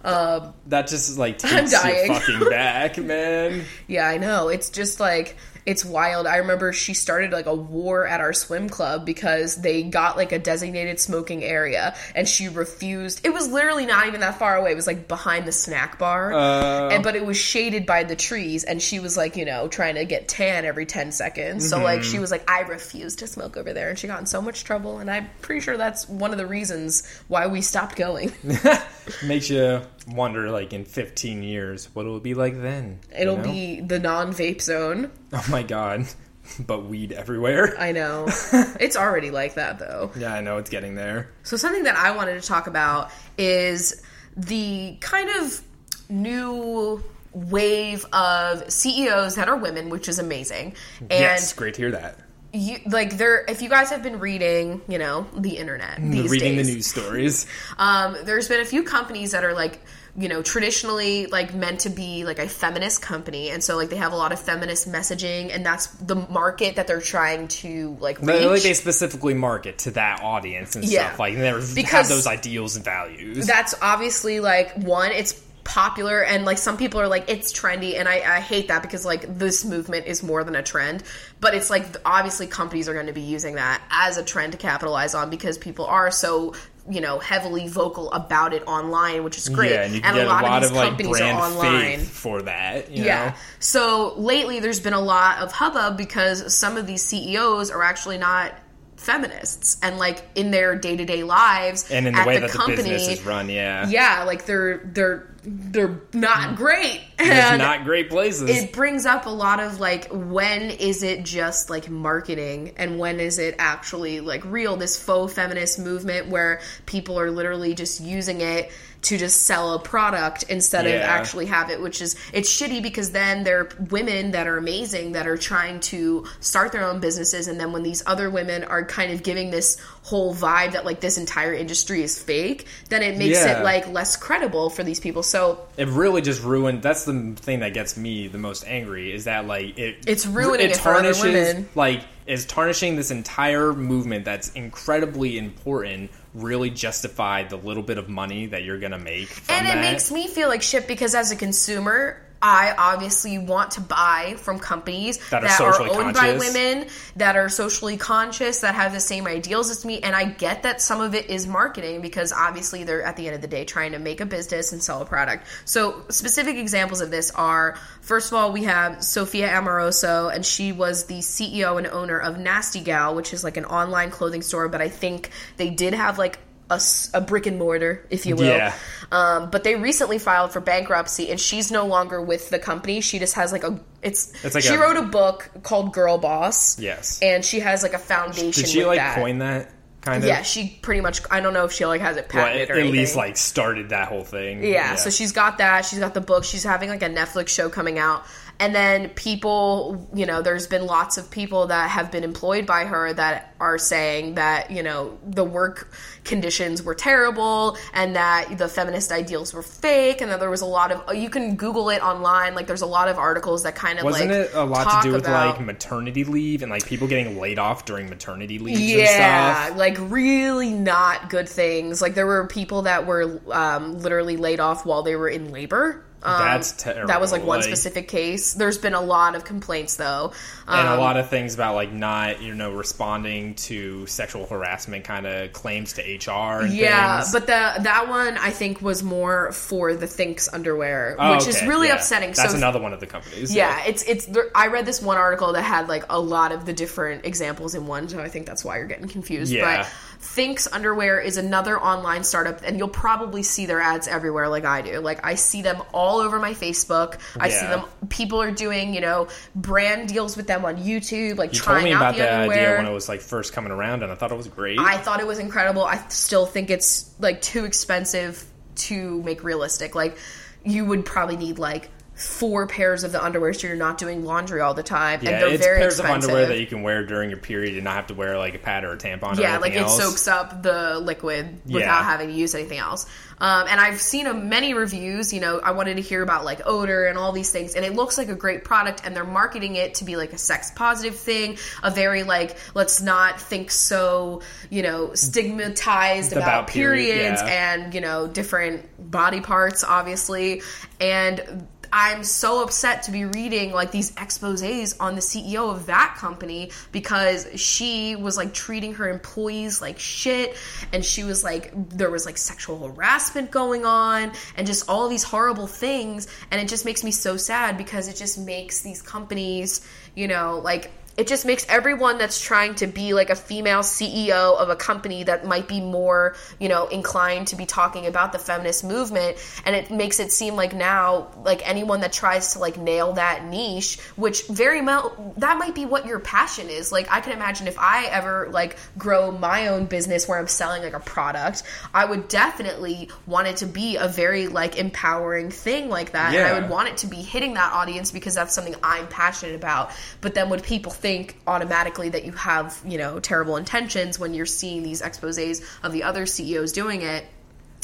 Um, that just like [LAUGHS] I'm takes you dying. fucking back, man. [LAUGHS] Yeah, I know. It's just like it's wild. I remember she started like a war at our swim club because they got like a designated smoking area and she refused. It was literally not even that far away. It was like behind the snack bar. Uh, and but it was shaded by the trees and she was like, you know, trying to get tan every 10 seconds. So like Mm-hmm. she was like I refuse to smoke over there and she got in so much trouble and I'm pretty sure that's one of the reasons why we stopped going. [LAUGHS] makes you wonder, like in 15 years, what it will it be like then? It'll know? be the non-vape zone. Oh my god, [LAUGHS] but weed everywhere. I know. [LAUGHS] it's already like that though. yeah, I know it's getting there. So something that I wanted to talk about is the kind of new wave of CEOs that are women, which is amazing. And yes, great to hear that. You like there if you guys have been reading, you know, the internet these Reading days, the news stories. [LAUGHS] um, there's been a few companies that are like you know traditionally like meant to be like a feminist company and so like they have a lot of feminist messaging and that's the market that they're trying to like reach. Like they specifically market to that audience and Yeah. stuff. Like they have those ideals and values. that's obviously like one it's popular and like some people are like it's trendy and I, I hate that because like this movement is more than a trend but it's like obviously companies are going to be using that as a trend to capitalize on because people are so you know heavily vocal about it online which is great Yeah, and you can get a lot, these of companies are online for that. You yeah. know? So lately, there's been a lot of hubbub because some of these CEOs are actually not feminists, and like in their day to day lives and in the way the that company, the business is run, yeah, yeah, like they're they're they're not great, it's not great places. it brings up a lot of like when is it just like marketing? And when is it actually like real? This faux feminist movement where people are literally just using it to just sell a product instead of actually have it which is it's shitty because then there are women that are amazing that are trying to start their own businesses and then when these other women are kind of giving this whole vibe that like this entire industry is fake then it makes Yeah. it like less credible for these people so it really just ruined. That's the thing that gets me the most angry is that like it It's ruining it other women. like is tarnishing this entire movement that's incredibly important. Really justify the little bit of money that you're gonna make from and it that. makes me feel like shit because as a consumer i obviously want to buy from companies That that, are are, socially owned by women that are socially conscious that have the same ideals as me. And i get that some of it is marketing because obviously they're at the end of the day trying to make a business and sell a product. So specific examples of this are first of all we have sophia amoruso and she was the ceo and owner of nasty gal which is like an online clothing store but i think they did have like a, a brick and mortar, if you will. Yeah. Um, but they recently filed for bankruptcy, and she's no longer with the company. She just has like a. It's. It's like she a- wrote a book called Girl Boss. Yes. And she has like a foundation. Did she like that. coin that kind of? Yeah, she pretty much. I don't know if she like has it Well, patented at, or at least like started that whole thing. Yeah, so she's got that. She's got the book. She's having like a Netflix show coming out. And then people, you know, there's been lots of people that have been employed by her that are saying that, you know, the work conditions were terrible and that the feminist ideals were fake and that there was a lot of you can google it online like there's a lot of articles that kind of Wasn't like it a lot to do with about- like maternity leave and like people getting laid off during maternity leave yeah, and stuff? like really not good things. Like there were people that were um, literally laid off while they were in labor. Um, That's terrible. That was like one Like- specific case. There's been a lot of complaints though. and Um, a lot of things about like not you know responding to sexual harassment kind of claims to HR. And yeah, things. but the that one I think was more for the Thinx underwear, Oh, which is really yeah. upsetting. That's so another one of the companies. Yeah, it's it's. I read this one article that had like a lot of the different examples in one, so I think that's why you're getting confused. Yeah. But Thinx Underwear is another online startup, and you'll probably see their ads everywhere, like I do. Like I see them all over my Facebook. I see them. People are doing you know brand deals with them on YouTube, like You told trying me out about the that underwear. idea when it was like first coming around, and I thought it was great. I thought it was incredible. I still think it's like too expensive to make realistic. Like you would probably need like four pairs of the underwear so you're not doing laundry all the time. Yeah, and they're it's very pairs expensive. of underwear that you can wear during your period and not have to wear like a pad or a tampon. or yeah, like anything it soaks up the liquid without Yeah. having to use anything else. Um, and I've seen a, many reviews. You know, I wanted to hear about like odor and all these things, and it looks like a great product. And they're marketing it to be like a sex positive thing, a very like let's not think so, you know, stigmatized about, About period, periods yeah. and you know different body parts, obviously. And I'm so upset to be reading like these exposés on the CEO of that company because she was like treating her employees like shit and she was like there was like sexual harassment going on and just all these horrible things and it just makes me so sad because it just makes these companies, you know, like it just makes everyone that's trying to be like a female CEO of a company that might be more, you know, inclined to be talking about the feminist movement and it makes it seem like now like anyone that tries to like nail that niche, which very well that might be what your passion is. Like I can imagine if I ever like grow my own business where I'm selling like a product, I would definitely want it to be a very like empowering thing like that. And I would want it to be hitting that audience because that's something I'm passionate about. But then would people think automatically that you have, you know, terrible intentions when you're seeing these exposés of the other CEOs doing it?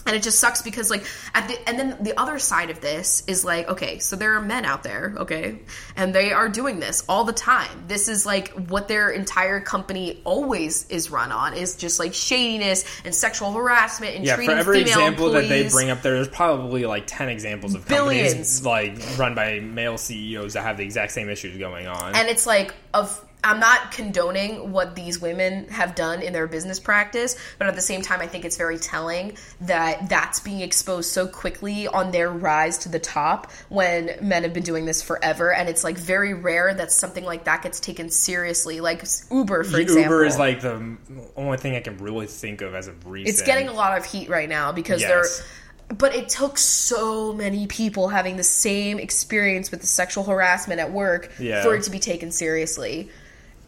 And it just sucks because like at the and then the other side of this is like okay so there are men out there okay and they are doing this all the time this is like what their entire company always is run on is just like shadiness and sexual harassment and treating female Yeah, treating for every female example that they bring up, there, there's probably like ten examples of Billions. companies like run by male CEOs that have the exact same issues going on. and it's like of I'm not condoning what these women have done in their business practice, but at the same time, I think it's very telling that that's being exposed so quickly on their rise to the top when men have been doing this forever, and it's like very rare that something like that gets taken seriously. Like Uber, for example, Uber is like the only thing I can really think of as a recent. it's getting a lot of heat right now because Yes. they're but it took so many people having the same experience with the sexual harassment at work Yeah. for it to be taken seriously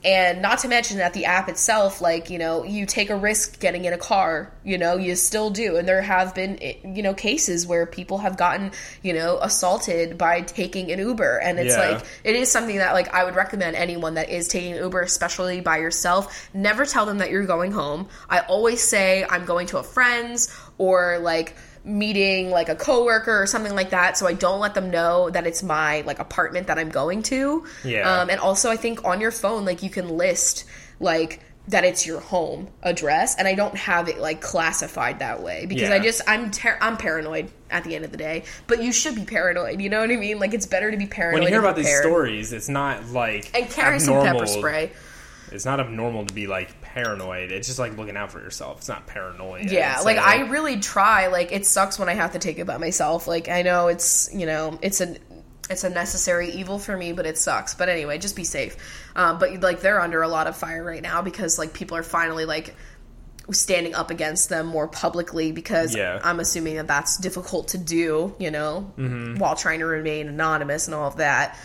and not to mention that the app itself like you know you take a risk getting in a car you know you still do and there have been eh, you know cases where people have gotten you know assaulted by taking an uber and it's Yeah. like it is something that like I would recommend anyone that is taking an Uber, especially by yourself, never tell them that you're going home. I always say I'm going to a friend's or like meeting like a coworker or something like that so I don't let them know that it's my like apartment that I'm going to. Yeah. Um and also I think on your phone like you can list like that it's your home address and I don't have it like classified that way because I just I'm ter- I'm paranoid at the end of the day but you should be paranoid you know what I mean? Like it's better to be paranoid when you hear about these stories, it's not like and carry some pepper spray. It's not abnormal to be like paranoid. It's just like looking out for yourself. It's not paranoid. Yeah, It's like I really try. Like it sucks when I have to take it by myself. Like I know it's you know it's a it's a necessary evil for me, but it sucks. But anyway, just be safe. Um, but like they're under a lot of fire right now because like people are finally like standing up against them more publicly because Yeah. I'm assuming that that's difficult to do. You know, Mm-hmm. while trying to remain anonymous and all of that.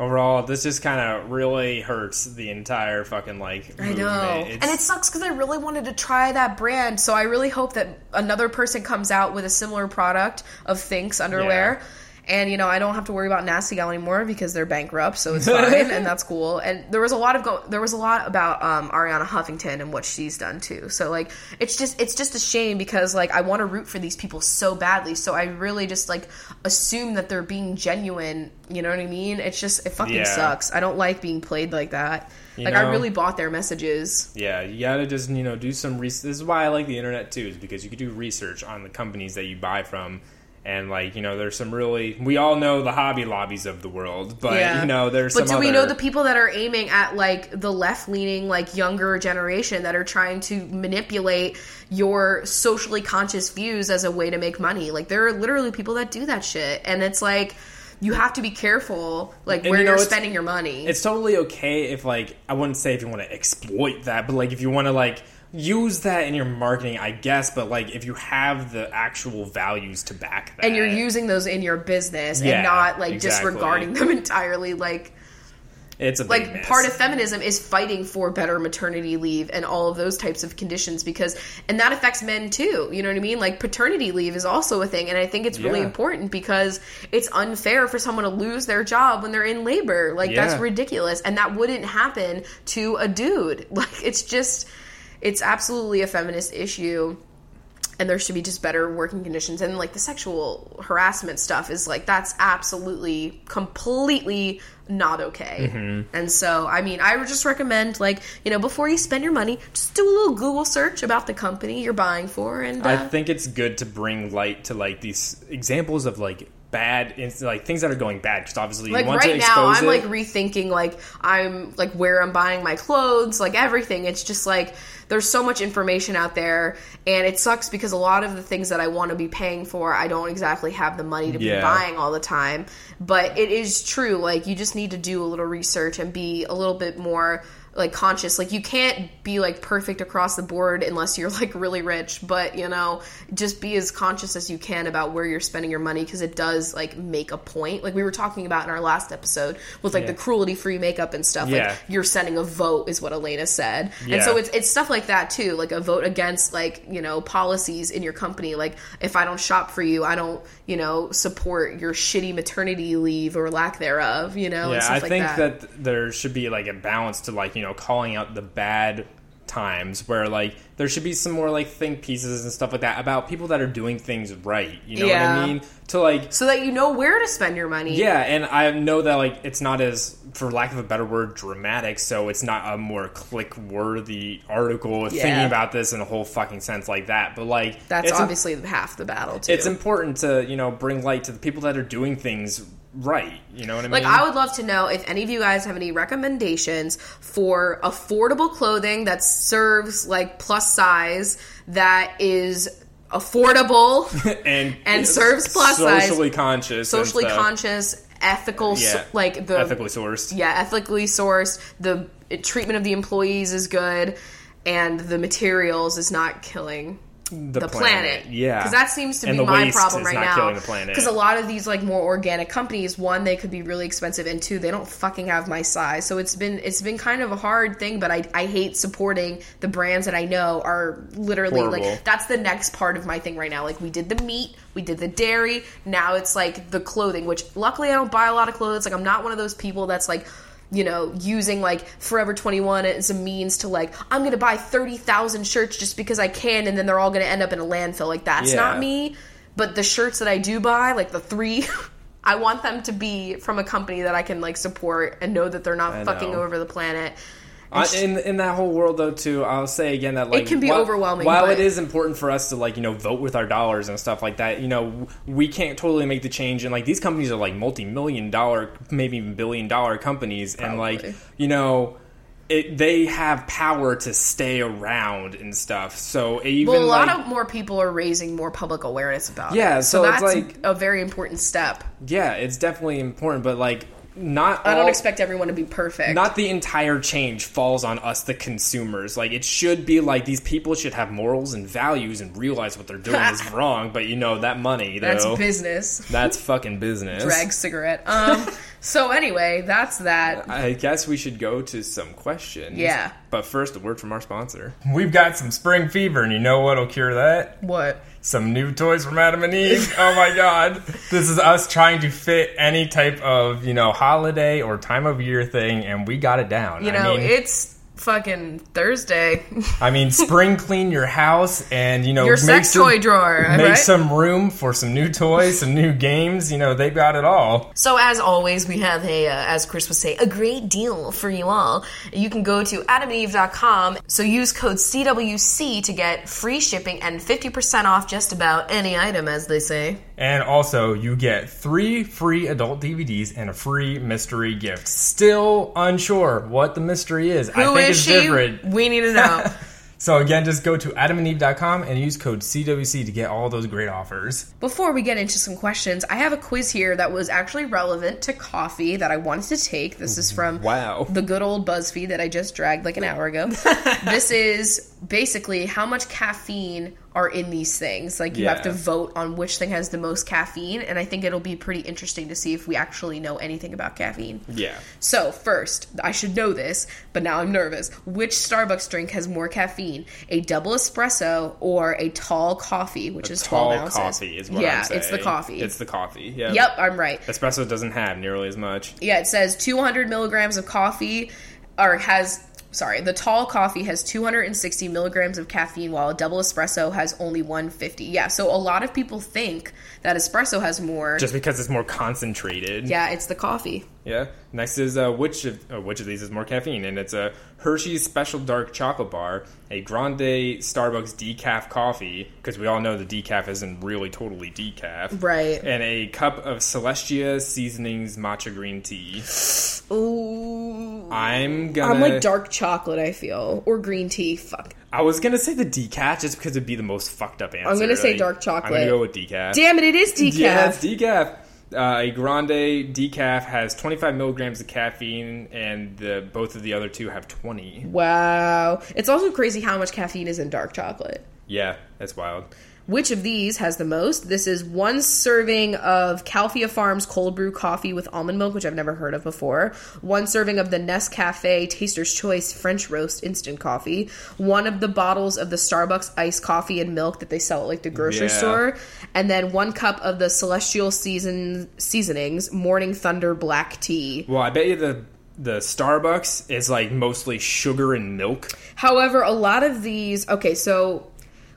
Overall, this just kind of really hurts the entire fucking like. I know. Movement. and it sucks because I really wanted to try that brand. So I really hope that another person comes out with a similar product of Thinx underwear. And, you know, I don't have to worry about Nasty Gal anymore because they're bankrupt, so it's fine, [LAUGHS] and that's cool. And there was a lot of go- there was a lot about um, Arianna Huffington and what she's done too. So like, it's just it's just a shame because like I want to root for these people so badly. So I really just like assume that they're being genuine. You know what I mean? It's just it fucking Yeah. sucks. I don't like being played like that. You like I really bought their messages. Yeah, you gotta just you know do some research. This is why I like the internet too, is because you can do research on the companies that you buy from, and like you know, there's some really we all know the hobby lobbies of the world, but you know, there's But do we know the people that are aiming at like the left leaning, like younger generation that are trying to manipulate your socially conscious views as a way to make money? Like there are literally people that do that shit, and it's like you have to be careful, like And where you know, it's- spending your money. It's totally okay if like I wouldn't say if you want to exploit that, but like if you want to like use that in your marketing, I guess. But like if you have the actual values to back that, and you're using those in your business Yeah, and not like exactly. disregarding them [LAUGHS] entirely like It's a big like mess. part of feminism is fighting for better maternity leave and all of those types of conditions because and that affects men too you know what i mean like paternity leave is also a thing and i think it's really Yeah. important because it's unfair for someone to lose their job when they're in labor like Yeah. that's ridiculous and that wouldn't happen to a dude [LAUGHS] like it's just it's absolutely a feminist issue and there should be just better working conditions and like the sexual harassment stuff is like that's absolutely completely not okay Mm-hmm. and so i mean i would just recommend like you know before you spend your money just do a little google search about the company you're buying for and uh, I think it's good to bring light to like these examples of like bad, like things that are going bad. Because obviously, like you want to right now i'm it. like rethinking like i'm like where i'm buying my clothes like everything it's just like there's so much information out there and it sucks because a lot of the things that i want to be paying for i don't exactly have the money to be buying all the time but it is true like you just need to do a little research and be a little bit more like conscious like you can't be like perfect across the board unless you're like really rich but you know just be as conscious as you can about where you're spending your money because it does like make a point like we were talking about in our last episode with like Yeah. the cruelty free makeup and stuff Yeah. like you're sending a vote is what elena said and so it's it's stuff like that too like a vote against like you know policies in your company like if i don't shop for you i don't you know support your shitty maternity leave or lack thereof you know and yeah, stuff I like think that. that. there should be like a balance to like you know calling out the bad times where like there should be some more like think pieces and stuff like that about people that are doing things right. You know what I mean? To like so that you know where to spend your money Yeah, and I know that like it's not as, for lack of a better word, dramatic. So it's not a more click worthy article Yeah. thinking about this in a whole fucking sense like that. But like that's it's im- obviously half the battle too it's important to you know bring light to the people that are doing things right. You know what I mean? Like, I would love to know if any of you guys have any recommendations for affordable clothing that serves like plus size that is affordable, [LAUGHS] and and serves plus size, socially conscious, socially conscious, ethical, so- Yeah. like the ethically sourced. yeah, ethically sourced. The treatment of the employees is good, and the materials is not killing the, planet. Yeah, because that seems to And be my problem right now. the planet. Because a lot of these like more organic companies, one they could be really expensive, and two they don't fucking have my size. So it's been it's been kind of a hard thing. But I I hate supporting the brands that I know are literally Horrible. like that's the next part of my thing right now. Like we did the meat, we did the dairy. Now it's like the clothing, which luckily I don't buy a lot of clothes. Like I'm not one of those people that's like you know, using like Forever 21 as a means to like, I'm gonna buy 30,000 shirts just because I can, and then they're all gonna end up in a landfill. Like, that's Yeah. not me. But the shirts that I do buy, like the three, [LAUGHS] I want them to be from a company that I can like support and know that they're not I fucking know. over the planet. In in that whole world though too i'll say again that like it can be while, overwhelming, while but- it is important for us to like you know vote with our dollars and stuff like that you know we can't totally make the change and like these companies are like multi-million dollar maybe even billion dollar companies and like you know it, they have power to stay around and stuff so even Well, a lot like, of more people are raising more public awareness about Yeah, it. so it's that's like- a very important step. yeah it's definitely important but like not I don't all- expect everyone to be perfect. not the entire change falls on us the consumers like it should be like these people should have morals and values and realize what they're doing is [LAUGHS] wrong but you know that money though that's business. that's fucking business Drag cigarette. Um. [LAUGHS] so anyway, that's that. I guess we should go to some questions. Yeah. But first, a word from our sponsor. We've got some spring fever, and you know what'll cure that? What? Some new toys from Adam and Eve. [LAUGHS] oh my god. This is us trying to fit any type of, you know, holiday or time of year thing, and we got it down. You I know, mean, it's fucking Thursday. I mean, spring clean your house and you know Your make sex some, toy drawer, Make right? some room for some new toys, some new games. You know, they've got it all. So as always, we have a, uh, as Chris would say, a great deal for you all. You can go to adamandeve.com. So use code CWC to get free shipping and 50% off just about any item, as they say. And also, you get three free adult DVDs and a free mystery gift. Still unsure what the mystery is. I Who think is she? different. We need to know. [LAUGHS] So again, just go to adamandeve.com and use code CWC to get all those great offers. Before we get into some questions, I have a quiz here that was actually relevant to coffee that I wanted to take. This is from Wow. the good old BuzzFeed that I just dragged like an hour ago. [LAUGHS] this is basically how much caffeine are in these things. Like you have to vote on which thing has the most caffeine, and I think it'll be pretty interesting to see if we actually know anything about caffeine. Yeah. So, first, I should know this, but now I'm nervous. Which Starbucks drink has more caffeine? A double espresso or a tall coffee, which is Tall 12 ounces? coffee is what yeah, it's the coffee. It's the coffee. Yeah. yep, I'm right. Espresso doesn't have nearly as much. Yeah, it says 200 milligrams of coffee, or has, sorry, the tall coffee has 260 milligrams of caffeine, while a double espresso has only 150. Yeah, so a lot of people think that espresso has more. Just because it's more concentrated. yeah, it's the coffee. Yeah. Next is uh, which of uh, which of these is more caffeine, and it's a Hershey's Special Dark Chocolate Bar, a Grande Starbucks decaf coffee, because we all know the decaf isn't really totally decaf, Right. And a cup of Celestial Seasonings matcha green tea. Ooh. I'm gonna. I'm like dark chocolate, I feel. Or green tea. Fuck. I was gonna say the decaf just because it'd be the most fucked up answer. I'm gonna say Like, dark chocolate. I'm gonna go with decaf. Damn it, it is decaf. Yeah, it's decaf. Uh, a grande decaf has 25 milligrams of caffeine, and the both of the other two have 20. wow. It's also crazy how much caffeine is in dark chocolate. Yeah, that's wild. Which of these has the most? This is one serving of Califia Farms cold brew coffee with almond milk, which I've never heard of before. One serving of the Nescafe Taster's Choice French Roast instant coffee. One of the bottles of the Starbucks iced coffee and milk that they sell at like the grocery Yeah. store. And then one cup of the Celestial season seasonings Morning Thunder black tea. Well, I bet you the the Starbucks is like mostly sugar and milk. However, a lot of these, okay, so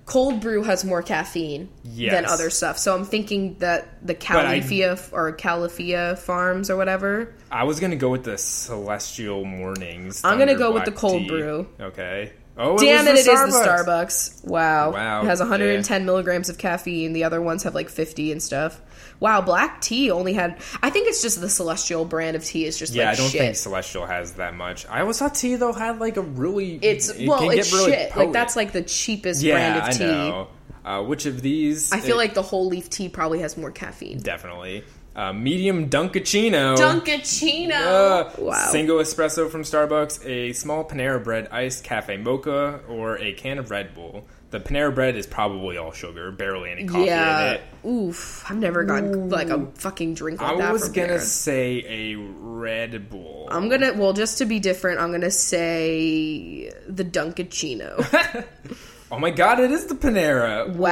cold brew has more caffeine than other stuff. So I'm thinking that the I- Califia or Califia Farms or whatever. I was gonna go with the Celestial Mornings. I'm gonna go with the cold tea. brew. Okay. Oh, Damn it, it, it the the Starbucks. Wow. Wow, It has 110 milligrams of caffeine. The other ones have like 50 and stuff. Wow, black tea only had. I think it's just the Celestial brand of tea is just Yeah, like I don't shit. think Celestial has that much. I always thought tea though had like a really. it's it well, it's really shit. Like that's like the cheapest yeah, brand of I tea. know. Uh, which of these? I feel like the whole leaf tea probably has more caffeine. definitely uh, medium Dunkaccino. Dunkaccino. Uh, wow. Single espresso from Starbucks, a small Panera Bread iced cafe mocha, or a can of Red Bull. The Panera Bread is probably all sugar, barely any coffee in yeah. it. Oof. I've never gotten like a fucking drink like I that. I was from gonna Panera. say a Red Bull. I'm gonna well, just to be different, I'm gonna say the Dunkaccino. [LAUGHS] oh my god, it is the Panera. Wow.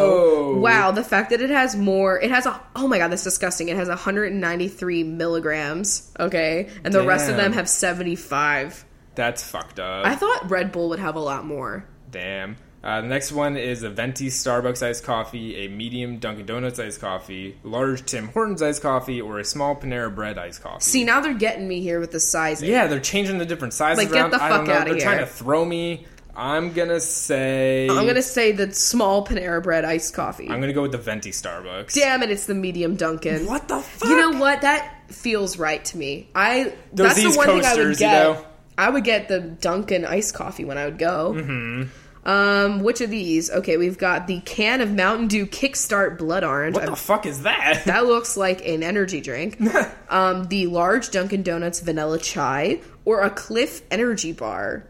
Whoa. Wow, the fact that it has more, it has a, oh my god, that's disgusting. It has 193 milligrams, okay? And the rest of them have 75. That's fucked up. I thought Red Bull would have a lot more. Damn. Uh, the next one is a venti Starbucks iced coffee, a medium Dunkin' Donuts iced coffee, large Tim Hortons iced coffee, or a small Panera Bread iced coffee. See, now they're getting me here with the sizing. Yeah, they're changing the different sizes Like, get around. the fuck know. outta They're trying to throw me. I'm gonna say. I'm gonna say the small Panera Bread iced coffee. I'm gonna go with the venti Starbucks. Damn it, it's the medium Dunkin'. What the fuck? You know what? That feels right to me. I Those that's the one thing I would Coasters, you get. know? I would get the Dunkin' iced coffee when I would go. Mm-hmm. Um, which of these? Okay, we've got the can of Mountain Dew Kickstart Blood Orange. What the I- fuck is that? [LAUGHS] that looks like an energy drink. [LAUGHS] um, the large Dunkin' Donuts Vanilla Chai or a Clif Energy Bar.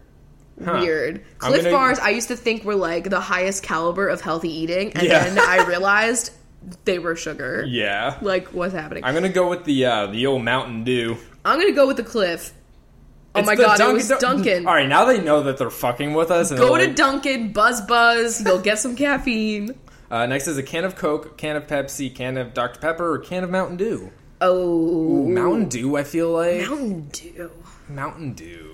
Huh. Weird. I'm Clif gonna- bars, I used to think were like the highest caliber of healthy eating, and Yeah. then I realized they were sugar. yeah. Like, what's happening? I'm gonna go with the uh, the old Mountain Dew. I'm gonna go with the clif. Oh It's my god, it Dunkin' was Don- Dunkin'. All right, now they know that they're fucking with us. And Go to like- Dunkin', buzz buzz. You'll get some caffeine. [LAUGHS] Uh, next is a can of Coke, can of Pepsi, can of Dr Pepper, or can of Mountain Dew. Oh, Ooh, Mountain Dew. I feel like Mountain Dew. Mountain Dew.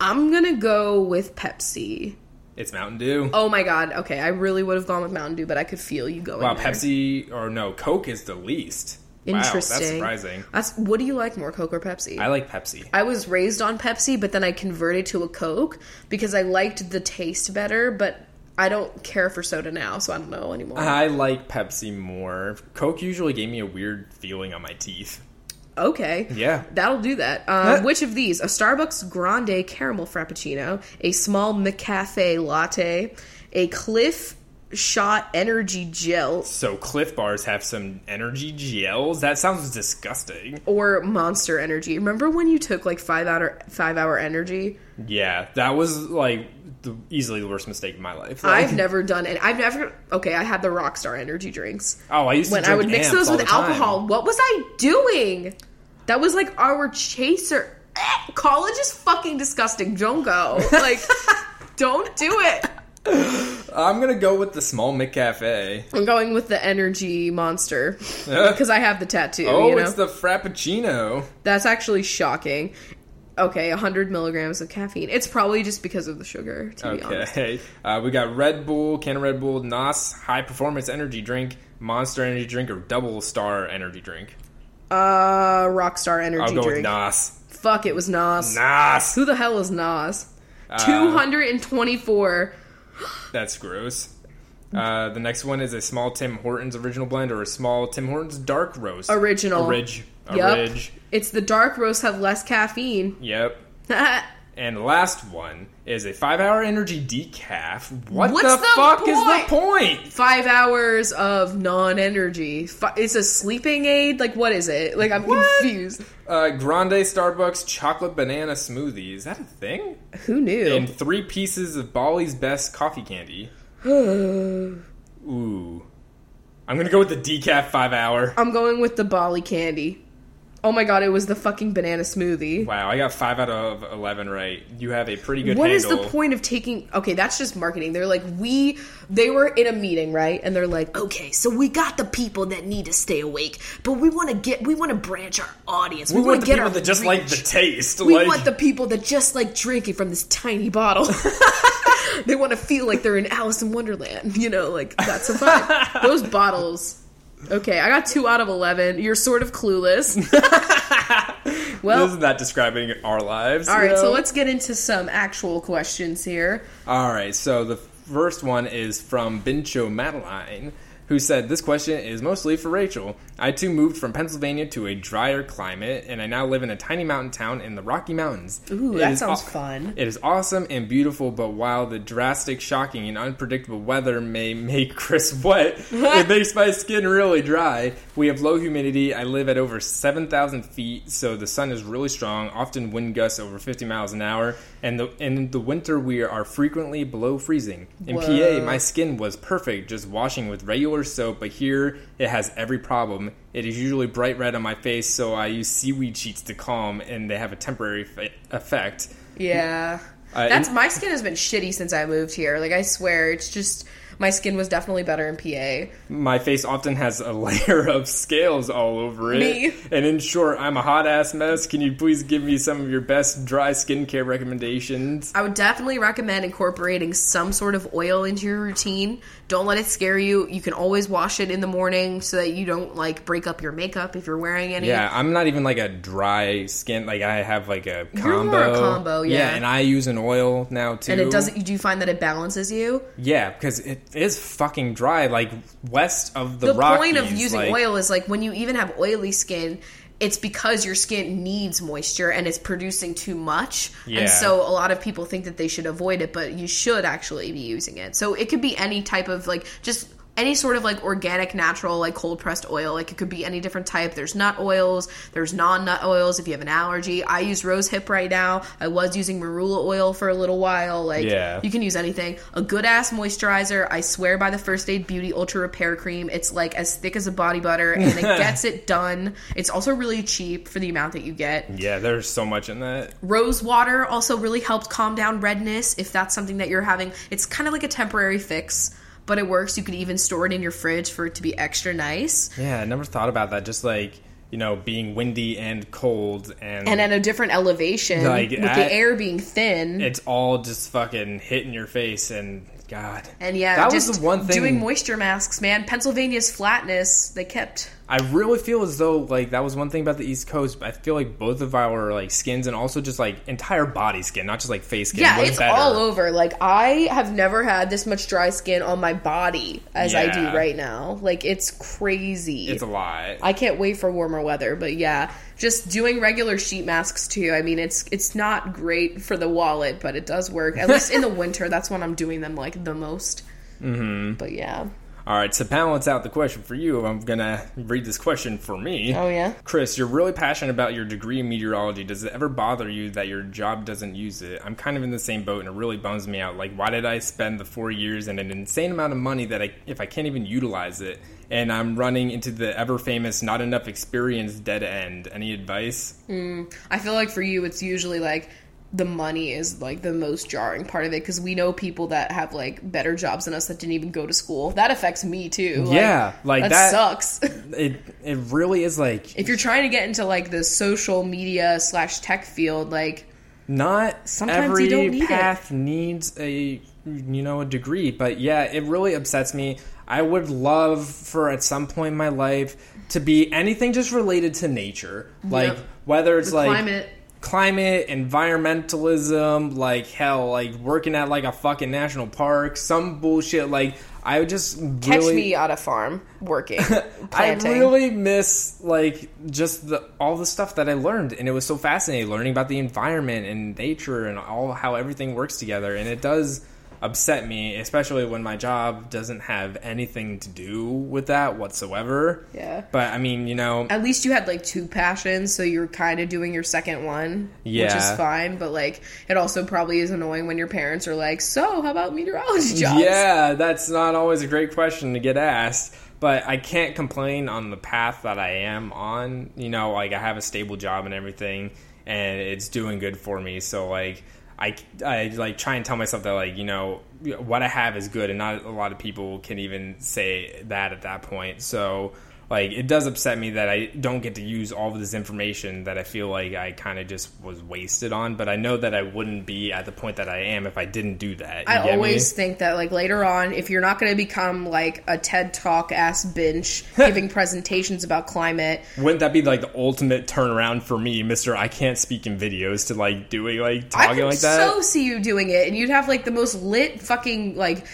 I'm gonna go with Pepsi. It's Mountain Dew. Oh my god. Okay, I really would have gone with Mountain Dew, but I could feel you going. wow, there. Pepsi or no, Coke is the least. Wow, Interesting. that's surprising. That's what do you like more, Coke or Pepsi? I like Pepsi. I was raised on Pepsi, but then I converted to a Coke because I liked the taste better, but I don't care for soda now, so I don't know anymore. I like Pepsi more. Coke usually gave me a weird feeling on my teeth. Okay. Yeah. That'll do that. Um, which of these? A Starbucks Grande Caramel Frappuccino, a small McCafe Latte, a Clif Shot Energy Gel, So Clif Bars have some energy gels. That sounds disgusting. or Monster Energy. Remember when you took like five hour five hour energy? Yeah, that was like the, easily the worst mistake of my life. Like, I've never done it. I've never. Okay, I had the Rockstar energy drinks. Oh, I used to drink. when I would mix those with alcohol. What was I doing? That was like our chaser. Eh, [LAUGHS] College is fucking disgusting. Don't go. [LAUGHS] Like, don't do it. I'm gonna go with the small McCafe. I'm going with the energy monster [LAUGHS] because I have the tattoo. Oh, you know? it's the Frappuccino. That's actually shocking. Okay, 100 milligrams of caffeine. It's probably just because of the sugar, to be honest. Okay, [LAUGHS] uh, we got Red Bull, can of Red Bull, Nos High Performance Energy Drink, Monster Energy Drink, or Double Star Energy Drink. Uh, Rockstar energy I'll go drink. with Nos. Fuck, it was Nas. Nos. Who the hell is Nas? Uh, 224. [GASPS] That's gross. Uh, the next one is a small Tim Hortons original blend or a small Tim Hortons dark roast. Original. Orig. Orig. It's the dark roasts have less caffeine. Yep. [LAUGHS] And last one is a five hour energy decaf. What What's the, the fuck is the point? Five hours of non energy. It's a sleeping aid? Like, what is it? Like, I'm confused. Uh, Grande Starbucks chocolate banana smoothie. Is that a thing? Who knew? And three pieces of Bali's best coffee candy. [SIGHS] Ooh. I'm gonna go with the decaf five hour. I'm going with the Bali candy. Oh my god, it was the fucking banana smoothie. Wow, I got five out of eleven right. You have a pretty good What is handle. the point of taking okay that's just marketing they're like we they were in a meeting right and they're like okay so we got the people that need to stay awake but we want to get we want to branch our audience We we, want to get people our that just like the taste. we like, want the people that just like drinking from this tiny bottle [LAUGHS] they want to feel like they're in alice in wonderland you know like that's a vibe [LAUGHS] those bottles okay i got two out of 11 you're sort of clueless. [LAUGHS] Well Isn't that describing our lives? all right you so let's get into some actual questions here. All right, so the first one is from Bincho Madeline, who said, This question is mostly for Rachel. I too moved from Pennsylvania to a drier climate, and I now live in a tiny mountain town in the Rocky Mountains. Ooh, It that sounds aw- fun. It is awesome and beautiful, but while the drastic, shocking, and unpredictable weather may make [LAUGHS] Chris wet, it makes my skin really dry. We have low humidity. I live at over 7,000 feet, so the sun is really strong, often wind gusts over 50 miles an hour, and the, in the winter we are frequently below freezing. In Whoa. PA, my skin was perfect just washing with regular soap, but here it has every problem. It is usually bright red on my face, so I use seaweed sheets to calm, and they have a temporary fa- effect. Yeah. Uh, That's in- my skin has been shitty since I moved here. Like I swear, it's just my skin was definitely better in PA. My face often has a [LAUGHS] layer of scales all over it. Me. And in short, I'm a hot ass mess. Can you please give me some of your best dry skincare recommendations? I would definitely recommend incorporating some sort of oil into your routine. Don't let it scare you. You can always wash it in the morning so that you don't like break up your makeup if you're wearing any. Yeah, I'm not even like a dry skin. Like I have like a combo. You're more a combo, yeah. and I use an oil now too. And it doesn't. Do you find that it balances you? Yeah, because it is fucking dry. Like west of the, the Rockies. point of using like- oil is like when you even have oily skin it's because your skin needs moisture and it's producing too much Yeah. and so a lot of people think that they should avoid it but you should actually be using it so it could be any type of like just any sort of like organic natural like cold pressed oil like it could be any different type there's nut oils there's non-nut oils if you have an allergy i use rose hip right now i was using marula oil for a little while like Yeah. you can use anything. A good ass moisturizer. I swear by the First Aid Beauty Ultra Repair Cream. It's like as thick as a body butter and it [LAUGHS] gets it done. It's also really cheap for the amount that you get. Yeah, there's so much in that. Rose water also really helps calm down redness if that's something that you're having. It's kind of like a temporary fix, but it works. You could even store it in your fridge for it to be extra nice. Yeah, I never thought about that. Just like you know, being windy and cold, and And at a different elevation, Like, with I- the air being thin. it's all just fucking hitting your face. And God, and yeah, that just was the one thing. doing moisture masks, man. Pennsylvania's flatness, they kept I really feel as though like that was one thing about the East Coast. I feel like both of our like skins and also just like entire body skin, not just like face skin. Yeah, it's better. all over. Like I have never had this much dry skin on my body as I do right now. Like it's crazy. It's a lot. I can't wait for warmer weather, but yeah, just doing regular sheet masks too. I mean, it's it's not great for the wallet, but it does work. At least in the [LAUGHS] winter, that's when I'm doing them like the most. Mm-hmm. But yeah, All right, to balance out the question for you, I'm gonna read this question for me. Oh, yeah? Chris, you're really passionate about your degree in meteorology. Does it ever bother you that your job doesn't use it? I'm kind of in the same boat, and it really bums me out. Like, why did I spend the four years and an insane amount of money that I, if I can't even utilize it, and I'm running into the ever famous not enough experience dead end? Any advice? Mm, I feel like for you, it's usually like the money is like the most jarring part of it because we know people that have like better jobs than us that didn't even go to school. That affects me too. Like, Yeah, like that, that- sucks. [LAUGHS] It it really is like if you're trying to get into like the social media slash tech field, like not Sometimes you don't need it. path needs a you know a degree but yeah it really upsets me i would love for at some point in my life to be anything just related to nature like Yep. whether it's the like climate. climate environmentalism like hell like working at like a fucking national park some bullshit like i would just Catch really me at a farm working, [LAUGHS] I really miss like just the all the stuff that I learned, and it was so fascinating learning about the environment and nature and all how everything works together. And it does upset me, especially when my job doesn't have anything to do with that whatsoever. Yeah. But I mean, you know, At least you had like two passions, so you're kind of doing your second one, which is fine. But like, it also probably is annoying when your parents are like, "So, how about meteorology jobs?" Yeah, that's not always a great question to get asked. But I can't complain on the path that I am on. You know, like I have a stable job and everything, and it's doing good for me. So like, I I like try and tell myself that like you know what I have is good, and not a lot of people can even say that at that point. So like, it does upset me that I don't get to use all of this information that I feel like I kind of just was wasted on. But I know that I wouldn't be at the point that I am if I didn't do that. You I get me? always think that like later on, if you're not going to become like a TED Talk ass bench [LAUGHS] giving presentations about climate, Wouldn't that be like the ultimate turnaround for me, Mister? I can't speak in videos to like doing like I talking could like that. so see you doing it, and you'd have like the most lit fucking like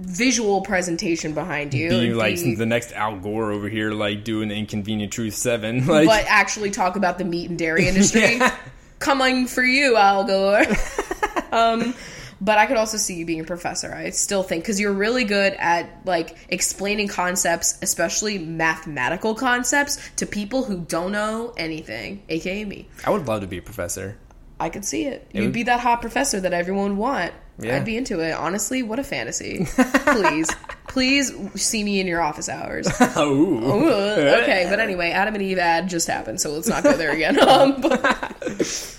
visual presentation behind you. Being like be- the next Al Gore over here, like doing Inconvenient Truth Seven, [LAUGHS] like but actually talk about the meat and dairy [LAUGHS] industry. Yeah. Coming for you, Al Gore. [LAUGHS] um, but I could also see you being a professor. I still think because you're really good at like explaining concepts, especially mathematical concepts, to people who don't know anything, aka me. I would love to be a professor. I could see it. You'd would- be that hot professor that everyone would want. Yeah. I'd be into it. Honestly, what a fantasy. [LAUGHS] Please, please see me in your office hours. [LAUGHS] Ooh. Ooh, okay, but [LAUGHS] anyway, Adam and Eve ad just happened, so let's not go there again. Um, but-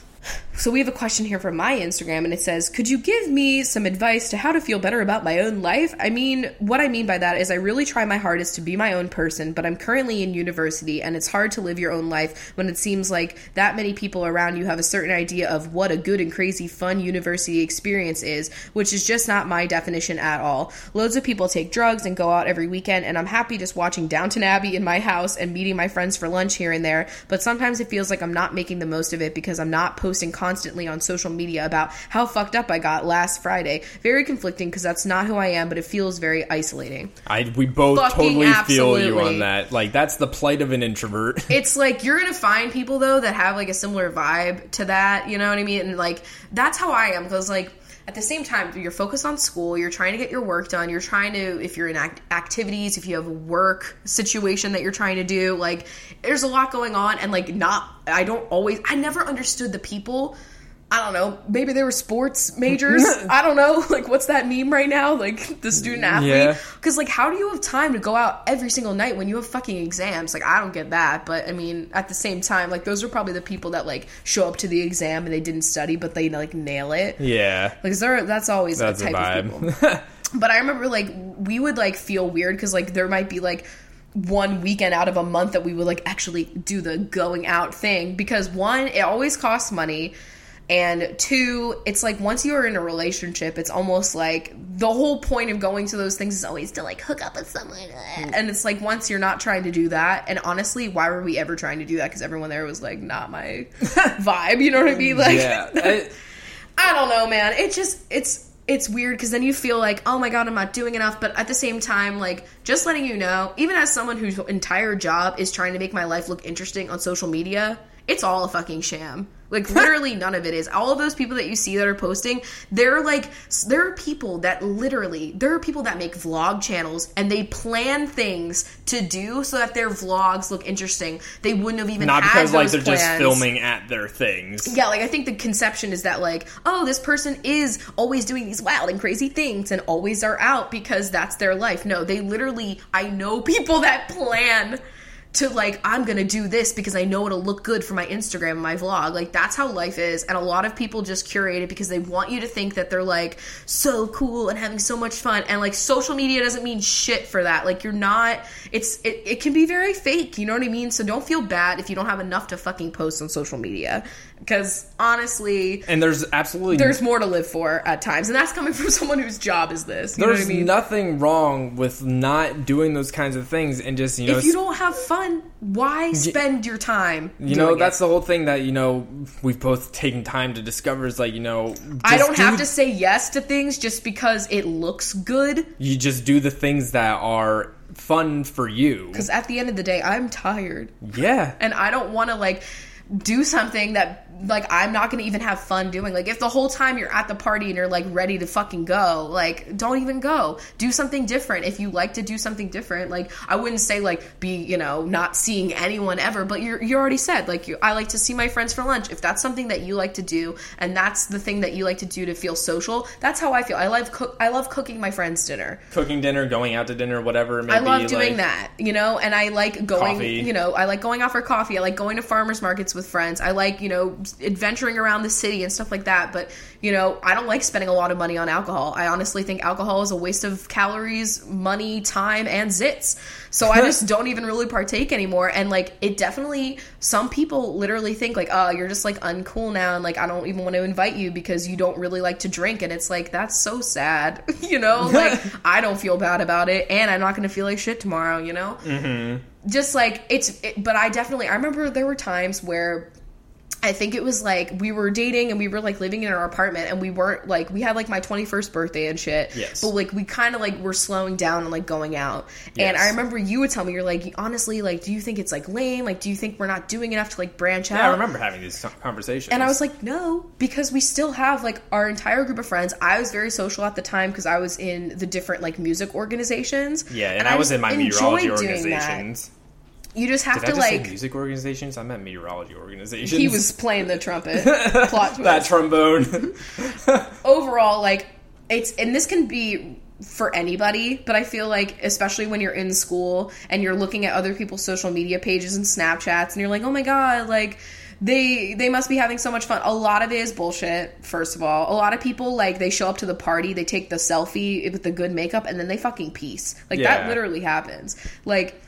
so we have a question here from my Instagram, and it says, "Could you give me some advice to how to feel better about my own life?" I mean, what I mean by that is I really try my hardest to be my own person, but I'm currently in university, and it's hard to live your own life when it seems like that many people around you have a certain idea of what a good and crazy fun university experience is, which is just not my definition at all. Loads of people take drugs and go out every weekend, and I'm happy just watching Downton Abbey in my house and meeting my friends for lunch here and there, but sometimes it feels like I'm not making the most of it because I'm not posting constantly on social media about how fucked up I got last Friday. Very conflicting because that's not who I am, but it feels very isolating. I we both Fucking totally feel you on that. Like that's the plight of an introvert. [LAUGHS] It's like you're gonna find people though that have like a similar vibe to that, you know what I mean? And like that's how I am because like at the same time you're focused on school, you're trying to get your work done, you're trying to if you're in act- activities, if you have a work situation that you're trying to do, like there's a lot going on and like not I don't always I never understood the people I don't know. Maybe they were sports majors. [LAUGHS] I don't know. Like, what's that meme right now? Like the student athlete. Yeah. Because like, how do you have time to go out every single night when you have fucking exams? Like, I don't get that. But I mean, at the same time, like those are probably the people that like show up to the exam and they didn't study, but they like nail it. yeah, Like, there, that's always that's that a type of people. [LAUGHS] But I remember like we would like feel weird because like there might be like one weekend out of a month that we would like actually do the going out thing because one, it always costs money. And two, it's like once you are in a relationship, it's almost like the whole point of going to those things is always to like hook up with someone. And it's like once you're not trying to do that, and honestly, why were we ever trying to do that? Because everyone there was like not my [LAUGHS] vibe. You know what I mean? Like, yeah, [LAUGHS] I- I don't know, man. It just it's it's weird because then you feel like, oh my god, I'm not doing enough. But at the same time, like just letting you know, even as someone whose entire job is trying to make my life look interesting on social media, it's all a fucking sham. Like literally none of it is. All of those people that you see that are posting, they're like there are people that literally there are people that make vlog channels and they plan things to do so that their vlogs look interesting. They wouldn't have even Not because like they're just filming at their things. Yeah, like I think the conception is that like, oh, this person is always doing these wild and crazy things and always are out because that's their life. No, they literally I know people that plan to like I'm going to do this because I know it'll look good for my Instagram my vlog. Like that's how life is and a lot of people just curate it because they want you to think that they're like so cool and having so much fun and like social media doesn't mean shit for that. Like you're not it's it, it can be very fake, you know what I mean? So don't feel bad if you don't have enough to fucking post on social media because honestly And there's absolutely there's more to live for at times. And that's coming [LAUGHS] from someone whose job is this. You there's i mean? nothing wrong with not doing those kinds of things and just you know if you don't have fun why spend your time you know that's it? the whole thing that you know we've both taken time to discover is like you know i don't do- have to say yes to things just because it looks good. You just do the things that are fun for you. Because at the end of the day i'm tired. Yeah. And i don't want to like do something that like I'm not gonna even have fun doing. Like if the whole time you're at the party and you're like ready to fucking go, like don't even go. Do something different. If you like to do something different, like I wouldn't say like be you know not seeing anyone ever, but you're you already said like you, I like to see my friends for lunch. If that's something that you like to do and that's the thing that you like to do to feel social, that's how I feel. I love cook. I love cooking my friends dinner. cooking dinner going out to dinner whatever I love doing like, that, you know, and I like going, Coffee. you know, I like going out for coffee. I like going to farmers markets with friends. I like, you know, adventuring around the city and stuff like that. But, you know, I don't like spending a lot of money on alcohol. I honestly think alcohol is a waste of calories, money, time, and zits. So I just [LAUGHS] don't even really partake anymore. And like, it definitely, some people literally think like, oh, you're just like uncool now. And like, I don't even want to invite you because you don't really like to drink. And it's like, that's so sad, [LAUGHS] you know? [LAUGHS] Like, I don't feel bad about it. And I'm not going to feel like shit tomorrow, you know? Mm-hmm. just like it's it, but i definitely i remember there were times where I think it was like we were dating and we were like living in our apartment and we weren't like we had like my 21st birthday and shit. Yes. But like we kind of like were slowing down and like going out. And I remember you would tell me you're like honestly like do you think it's like lame? Like do you think we're not doing enough to like branch out? yeah i remember having these conversations And I was like, no, because we still have like our entire group of friends. I was very social at the time because I was in the different like music organizations. yeah and, i was in my meteorology organizations. that. You just have did to just like. music organizations i meant meteorology organizations He was playing the trumpet. [LAUGHS] Plot twist. that trombone [LAUGHS] Overall, like it's and this can be for anybody, but I feel like especially when you're in school and you're looking at other people's social media pages and Snapchats and you're like, "Oh my god, like they they must be having so much fun." A lot of it is bullshit, first of all. A lot of people like they show up to the party, they take the selfie with the good makeup and then they fucking peace. Like that literally happens. Like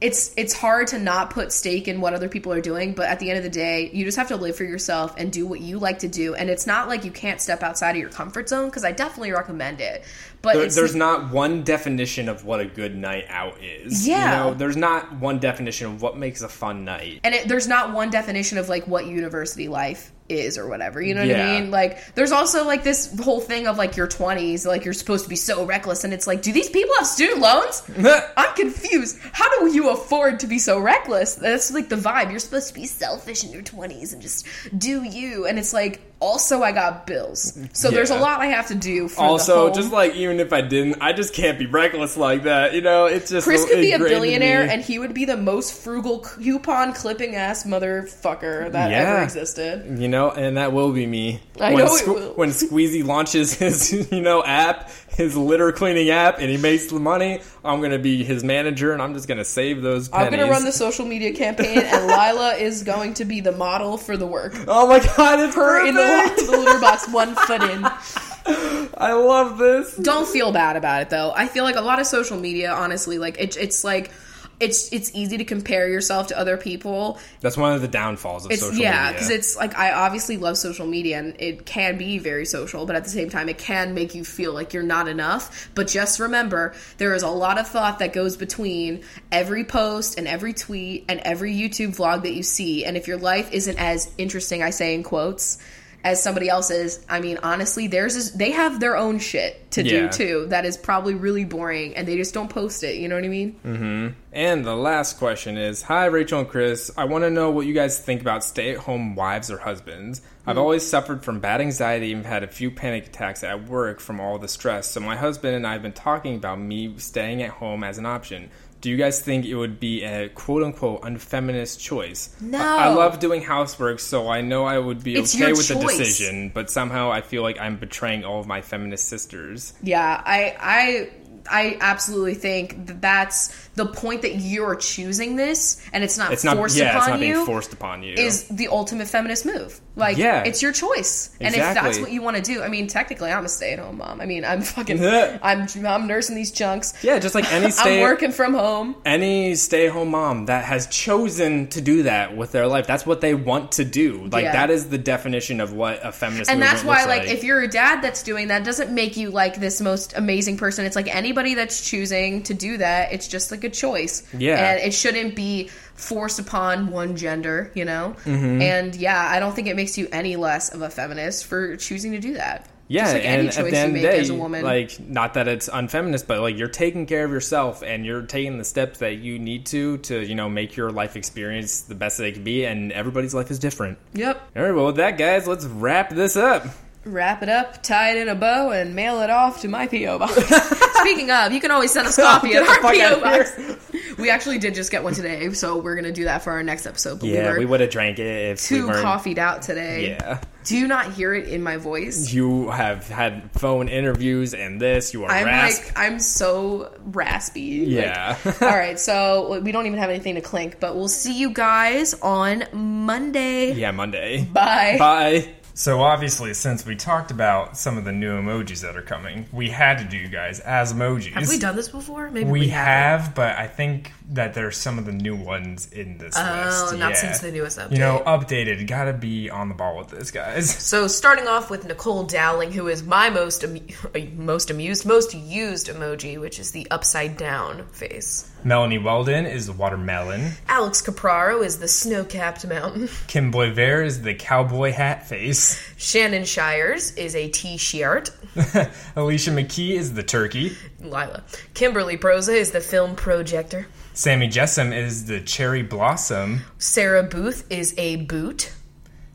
it's it's hard to not put stake in what other people are doing but at the end of the day you just have to live for yourself and do what you like to do and it's not like you can't step outside of your comfort zone because i definitely recommend it but There- there's not one definition of what a good night out is. Yeah. You know, there's not one definition of what makes a fun night. and it, there's not one definition of like what university life is or whatever you know what Yeah. i mean? Like there's also like this whole thing of like your 20s like you're supposed to be so reckless and it's like do these people have student loans? [LAUGHS] I'm confused. How do you afford to be so reckless? That's like the vibe. You're supposed to be selfish in your 20s and just do you and it's like also i got bills so there's a lot i have to do for the also, just like even if I didn't, I just can't be reckless like that. You know, it's just Chris could be a billionaire, and he would be the most frugal coupon clipping ass motherfucker that Yeah. ever existed. You know, and that will be me. I when know it will. When Squeezy launches [LAUGHS] his, you know, app, his litter cleaning app, and he makes the money, I'm gonna be his manager, and I'm just gonna save those pennies. I'm gonna run the social media campaign, and [LAUGHS] Lila is going to be the model for the work. Oh my god, it's Her in the, the litter box, one foot in. [LAUGHS] I love this. Don't feel bad about it though. I feel like a lot of social media, honestly, like it, it's like it's it's easy to compare yourself to other people. That's one of the downfalls of It's social yeah, because it's like I obviously love social media and it can be very social, but at the same time, it can make you feel like you're not enough. But just remember, there is a lot of thought that goes between every post and every tweet and every YouTube vlog that you see. And if your life isn't as interesting, I say in quotes, as somebody else's. I mean, honestly, theirs is they have their own shit to Yeah. do too. That is probably really boring, and they just don't post it. You know what I mean? Mm-hmm. And the last question is Hi, Rachel and Chris. I want to know what you guys think about stay at home wives or husbands. I've mm-hmm. always suffered from bad anxiety and had a few panic attacks at work from all the stress. So, my husband and I have been talking about me staying at home as an option. Do you guys think it would be a quote unquote unfeminist choice? No. I, I love doing housework, so I know I would be It's okay with the decision, but somehow I feel like I'm betraying all of my feminist sisters. Yeah, I I I absolutely think that that's the point that you're choosing this, and it's not It's not, forced yeah, it's upon not you. being forced upon you. is the ultimate feminist move. Like, Yeah. it's your choice, and if that's what you want to do, I mean, technically, I'm a stay-at-home mom. I mean, I'm fucking, [LAUGHS] I'm I'm nursing these chunks. yeah, just like any [LAUGHS] I'm stay working from home. any stay-at-home mom that has chosen to do that with their life that's what they want to do like Yeah. that is the definition of what a feminist is. And that's why, looks like, if you're a dad that's doing that, doesn't make you like this most amazing person. It's like anybody that's choosing to do that. It's just like a choice. Yeah. and it shouldn't be forced upon one gender. You know. Mm-hmm. And yeah, I don't think it makes you any less of a feminist for choosing to do that. yeah just like and any at choice the end you of make the day as a woman. like not that it's unfeminist but like you're taking care of yourself and you're taking the steps that you need to to you know make your life experience the best that it can be and everybody's life is different yep. all right well with that guys let's wrap this up Wrap it up, tie it in a bow, and mail it off to my PO box. [LAUGHS] Speaking of, you can always send us [LAUGHS] oh, coffee at our PO outta box. [LAUGHS] We actually did just get one today, so we're gonna do that for our next episode. But yeah we we would have drank it if we too weren't coffeeed out today. yeah Do you not hear it in my voice? you have had phone interviews and this you are I'm rasp- like I'm so raspy. Like, yeah all right, so we don't even have anything to clink, but we'll see you guys on Monday. Yeah, Monday. Bye. Bye. So obviously, since we talked about some of the new emojis that are coming, we had to do you guys as emojis. Have we done this before? Maybe We, we, have, but I think that there's some of the new ones in this Oh, list. not yeah. since the newest update. You know, updated. Gotta be on the ball with this, guys. [LAUGHS] So starting off with Nicole Dowling, who is my most amu- [LAUGHS] most amused, most used emoji, which is the upside down face. Melanie Weldon is the watermelon. Alex Capraro is the snow-capped mountain. [LAUGHS] Kim Boyver is the cowboy hat face. Shannon Shires is a T-shirt. [LAUGHS] Alicia McKee is the turkey. Lila. Kimberly Proza is the film projector. Sammy Jessam is the cherry blossom. Sarah Booth is a boot.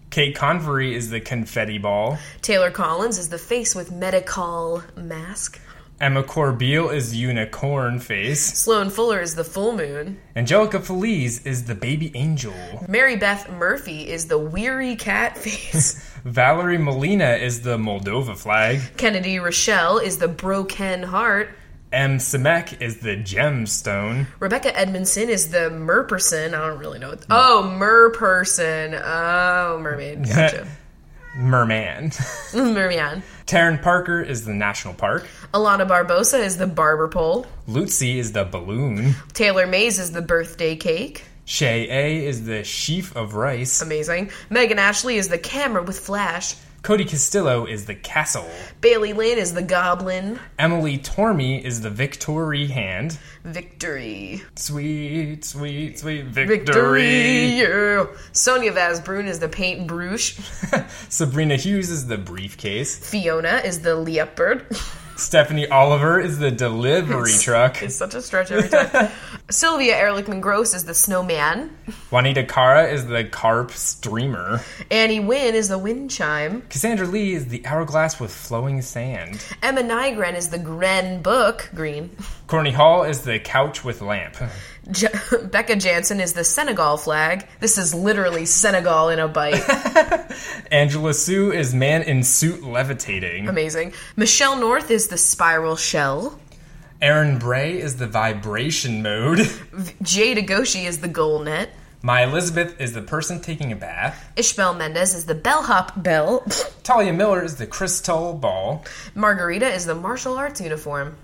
Kate Convery is the confetti ball. Taylor Collins is the face with medical mask. Emma Corbeil is unicorn face. Sloan Fuller is the full moon. Angelica Feliz is the baby angel. Mary Beth Murphy is the weary cat [LAUGHS] face. [LAUGHS] Valerie Molina is the Moldova flag. Kennedy Rochelle is the broken heart. M. Simek is the gemstone. Rebecca Edmondson is the merperson. I don't really know. What, oh, merperson. Oh, mermaid. [LAUGHS] Gotcha. Merman. [LAUGHS] Merman. Taryn Parker is the national park. Alana Barbosa is the barber pole. Lutzi is the balloon. Taylor Mays is the birthday cake. Shay A is the sheaf of rice. Amazing. Megan Ashley is the camera with flash. Cody Castillo is the castle. Bailey Lynn is the goblin. Emily Tormey is the victory hand. Victory. Sweet, sweet, sweet Victory. victory. Yeah. Sonia Vasbrun is the paint brush. [LAUGHS] Sabrina Hughes is the briefcase. Fiona is the leopard. [LAUGHS] Stephanie Oliver is the delivery truck. It's such a stretch every time. [LAUGHS] Sylvia Ehrlichman Gross is the snowman. Juanita Cara is the carp streamer. Annie Wynn is the wind chime. Cassandra Lee is the hourglass with flowing sand. Emma Nygren is the Gren book. Green. Courtney Hall is the couch with lamp. J- [LAUGHS] Becca Jansen is the Senegal flag. This is literally Senegal in a bite. [LAUGHS] Angela Sue is man in suit levitating. Amazing. Michelle North is the spiral shell. Aaron Bray is the vibration mode. Jay Degoshi is the goal net. My Elizabeth is the person taking a bath. Ishbel Mendez is the bellhop bell. [LAUGHS] Talia Miller is the crystal ball. Margarita is the martial arts uniform.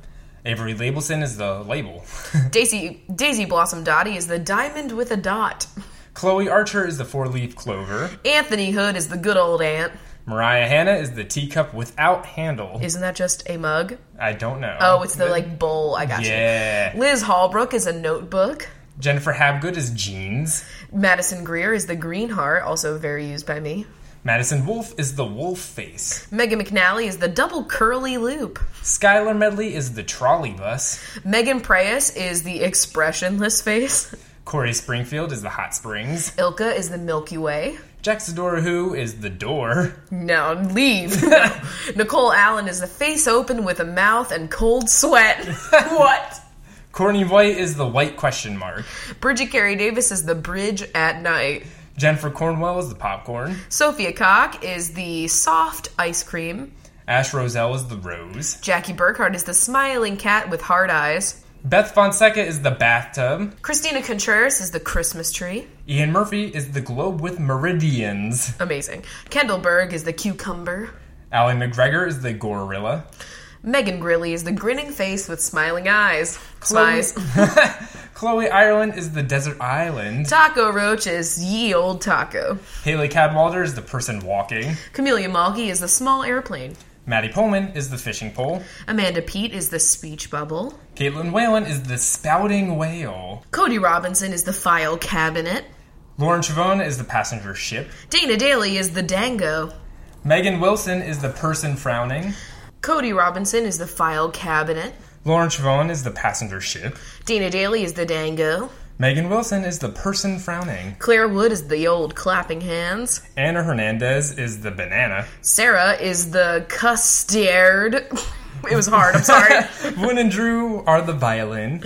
Avery Labelson is the label. [LAUGHS] Daisy Daisy Blossom Dottie is the diamond with a dot. Chloe Archer is the four leaf clover. Anthony Hood is the good old aunt. Mariah Hanna is the teacup without handle. Isn't that just a mug? I don't know. Oh, it's the like bowl. I got Yeah. you. Liz Hallbrook is a notebook. Jennifer Habgood is jeans. Madison Greer is the green heart, also very used by me. Madison Wolf is the wolf face. Megan McNally is the double curly loop. Skylar Medley is the trolley bus. Megan Preyes is the expressionless face. Corey Springfield is the hot springs. Ilka is the Milky Way. Jack Who is the door. No, leave. Nicole Allen is the face open with a mouth and cold sweat. what? Courtney White is the white question mark. Bridget Carey Davis is the bridge at night. Jennifer Cornwell is the popcorn. Sophia Cock is the soft ice cream. Ash Roselle is the rose. Jackie Burkhardt is the smiling cat with hard eyes. Beth Fonseca is the bathtub. Christina Contreras is the Christmas tree. Ian Murphy is the globe with meridians. Amazing. Kendall Berg is the cucumber. Allie McGregor is the gorilla. Megan Grilly is the grinning face with smiling eyes. Smiles. Chloe Ireland is the desert island. Taco Roach is ye old taco. Haley Cadwalder is the person walking. Camellia Malky is the small airplane. Maddie Pullman is the fishing pole. Amanda Pete is the speech bubble. Caitlin Whalen is the spouting whale. Cody Robinson is the file cabinet. Lauren Chavon is the passenger ship. Dana Daly is the dango. Megan Wilson is the person frowning. Cody Robinson is the file cabinet. Lauren Chavon is the passenger ship. Dana Daly is the dango. Megan Wilson is the person frowning. Claire Wood is the old clapping hands. Anna Hernandez is the banana. Sarah is the custard. [LAUGHS] it was hard, I'm sorry. [LAUGHS] Wynn and Drew are the violin.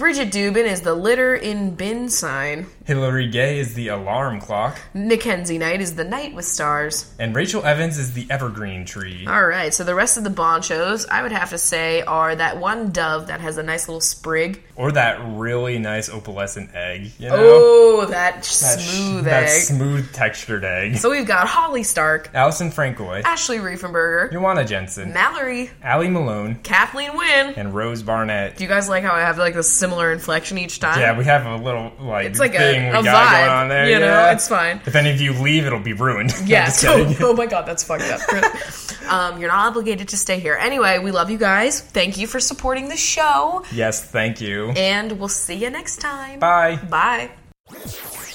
Bridget Dubin is the litter in bin sign. Hillary Gay is the alarm clock. Mackenzie Knight is the night with stars. And Rachel Evans is the evergreen tree. All right, so the rest of the bonchos, I would have to say, are that one dove that has a nice little sprig. Or that really nice opalescent egg, you know? Oh, that That sh- smooth That smooth textured egg. so we've got Holly Stark, Allison Francois. Ashley Riefenberger, Joanna Jensen. Mallory, Allie Malone. Kathleen Wynn. And Rose Barnett. Do you guys like how I have like a similar inflection each time? Yeah, we have a little like it's like thing a, we a got vibe. going on there. you know, yeah. it's fine. If any of you leave, it'll be ruined. [LAUGHS] I'm Yeah. just [LAUGHS] So, oh my god, that's fucked up. [LAUGHS] Um, you're not obligated to stay here. Anyway, we love you guys. Thank you for supporting the show, yes, thank you. and we'll see you next time. Bye. Bye.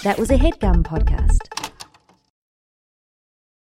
That was a headgum podcast.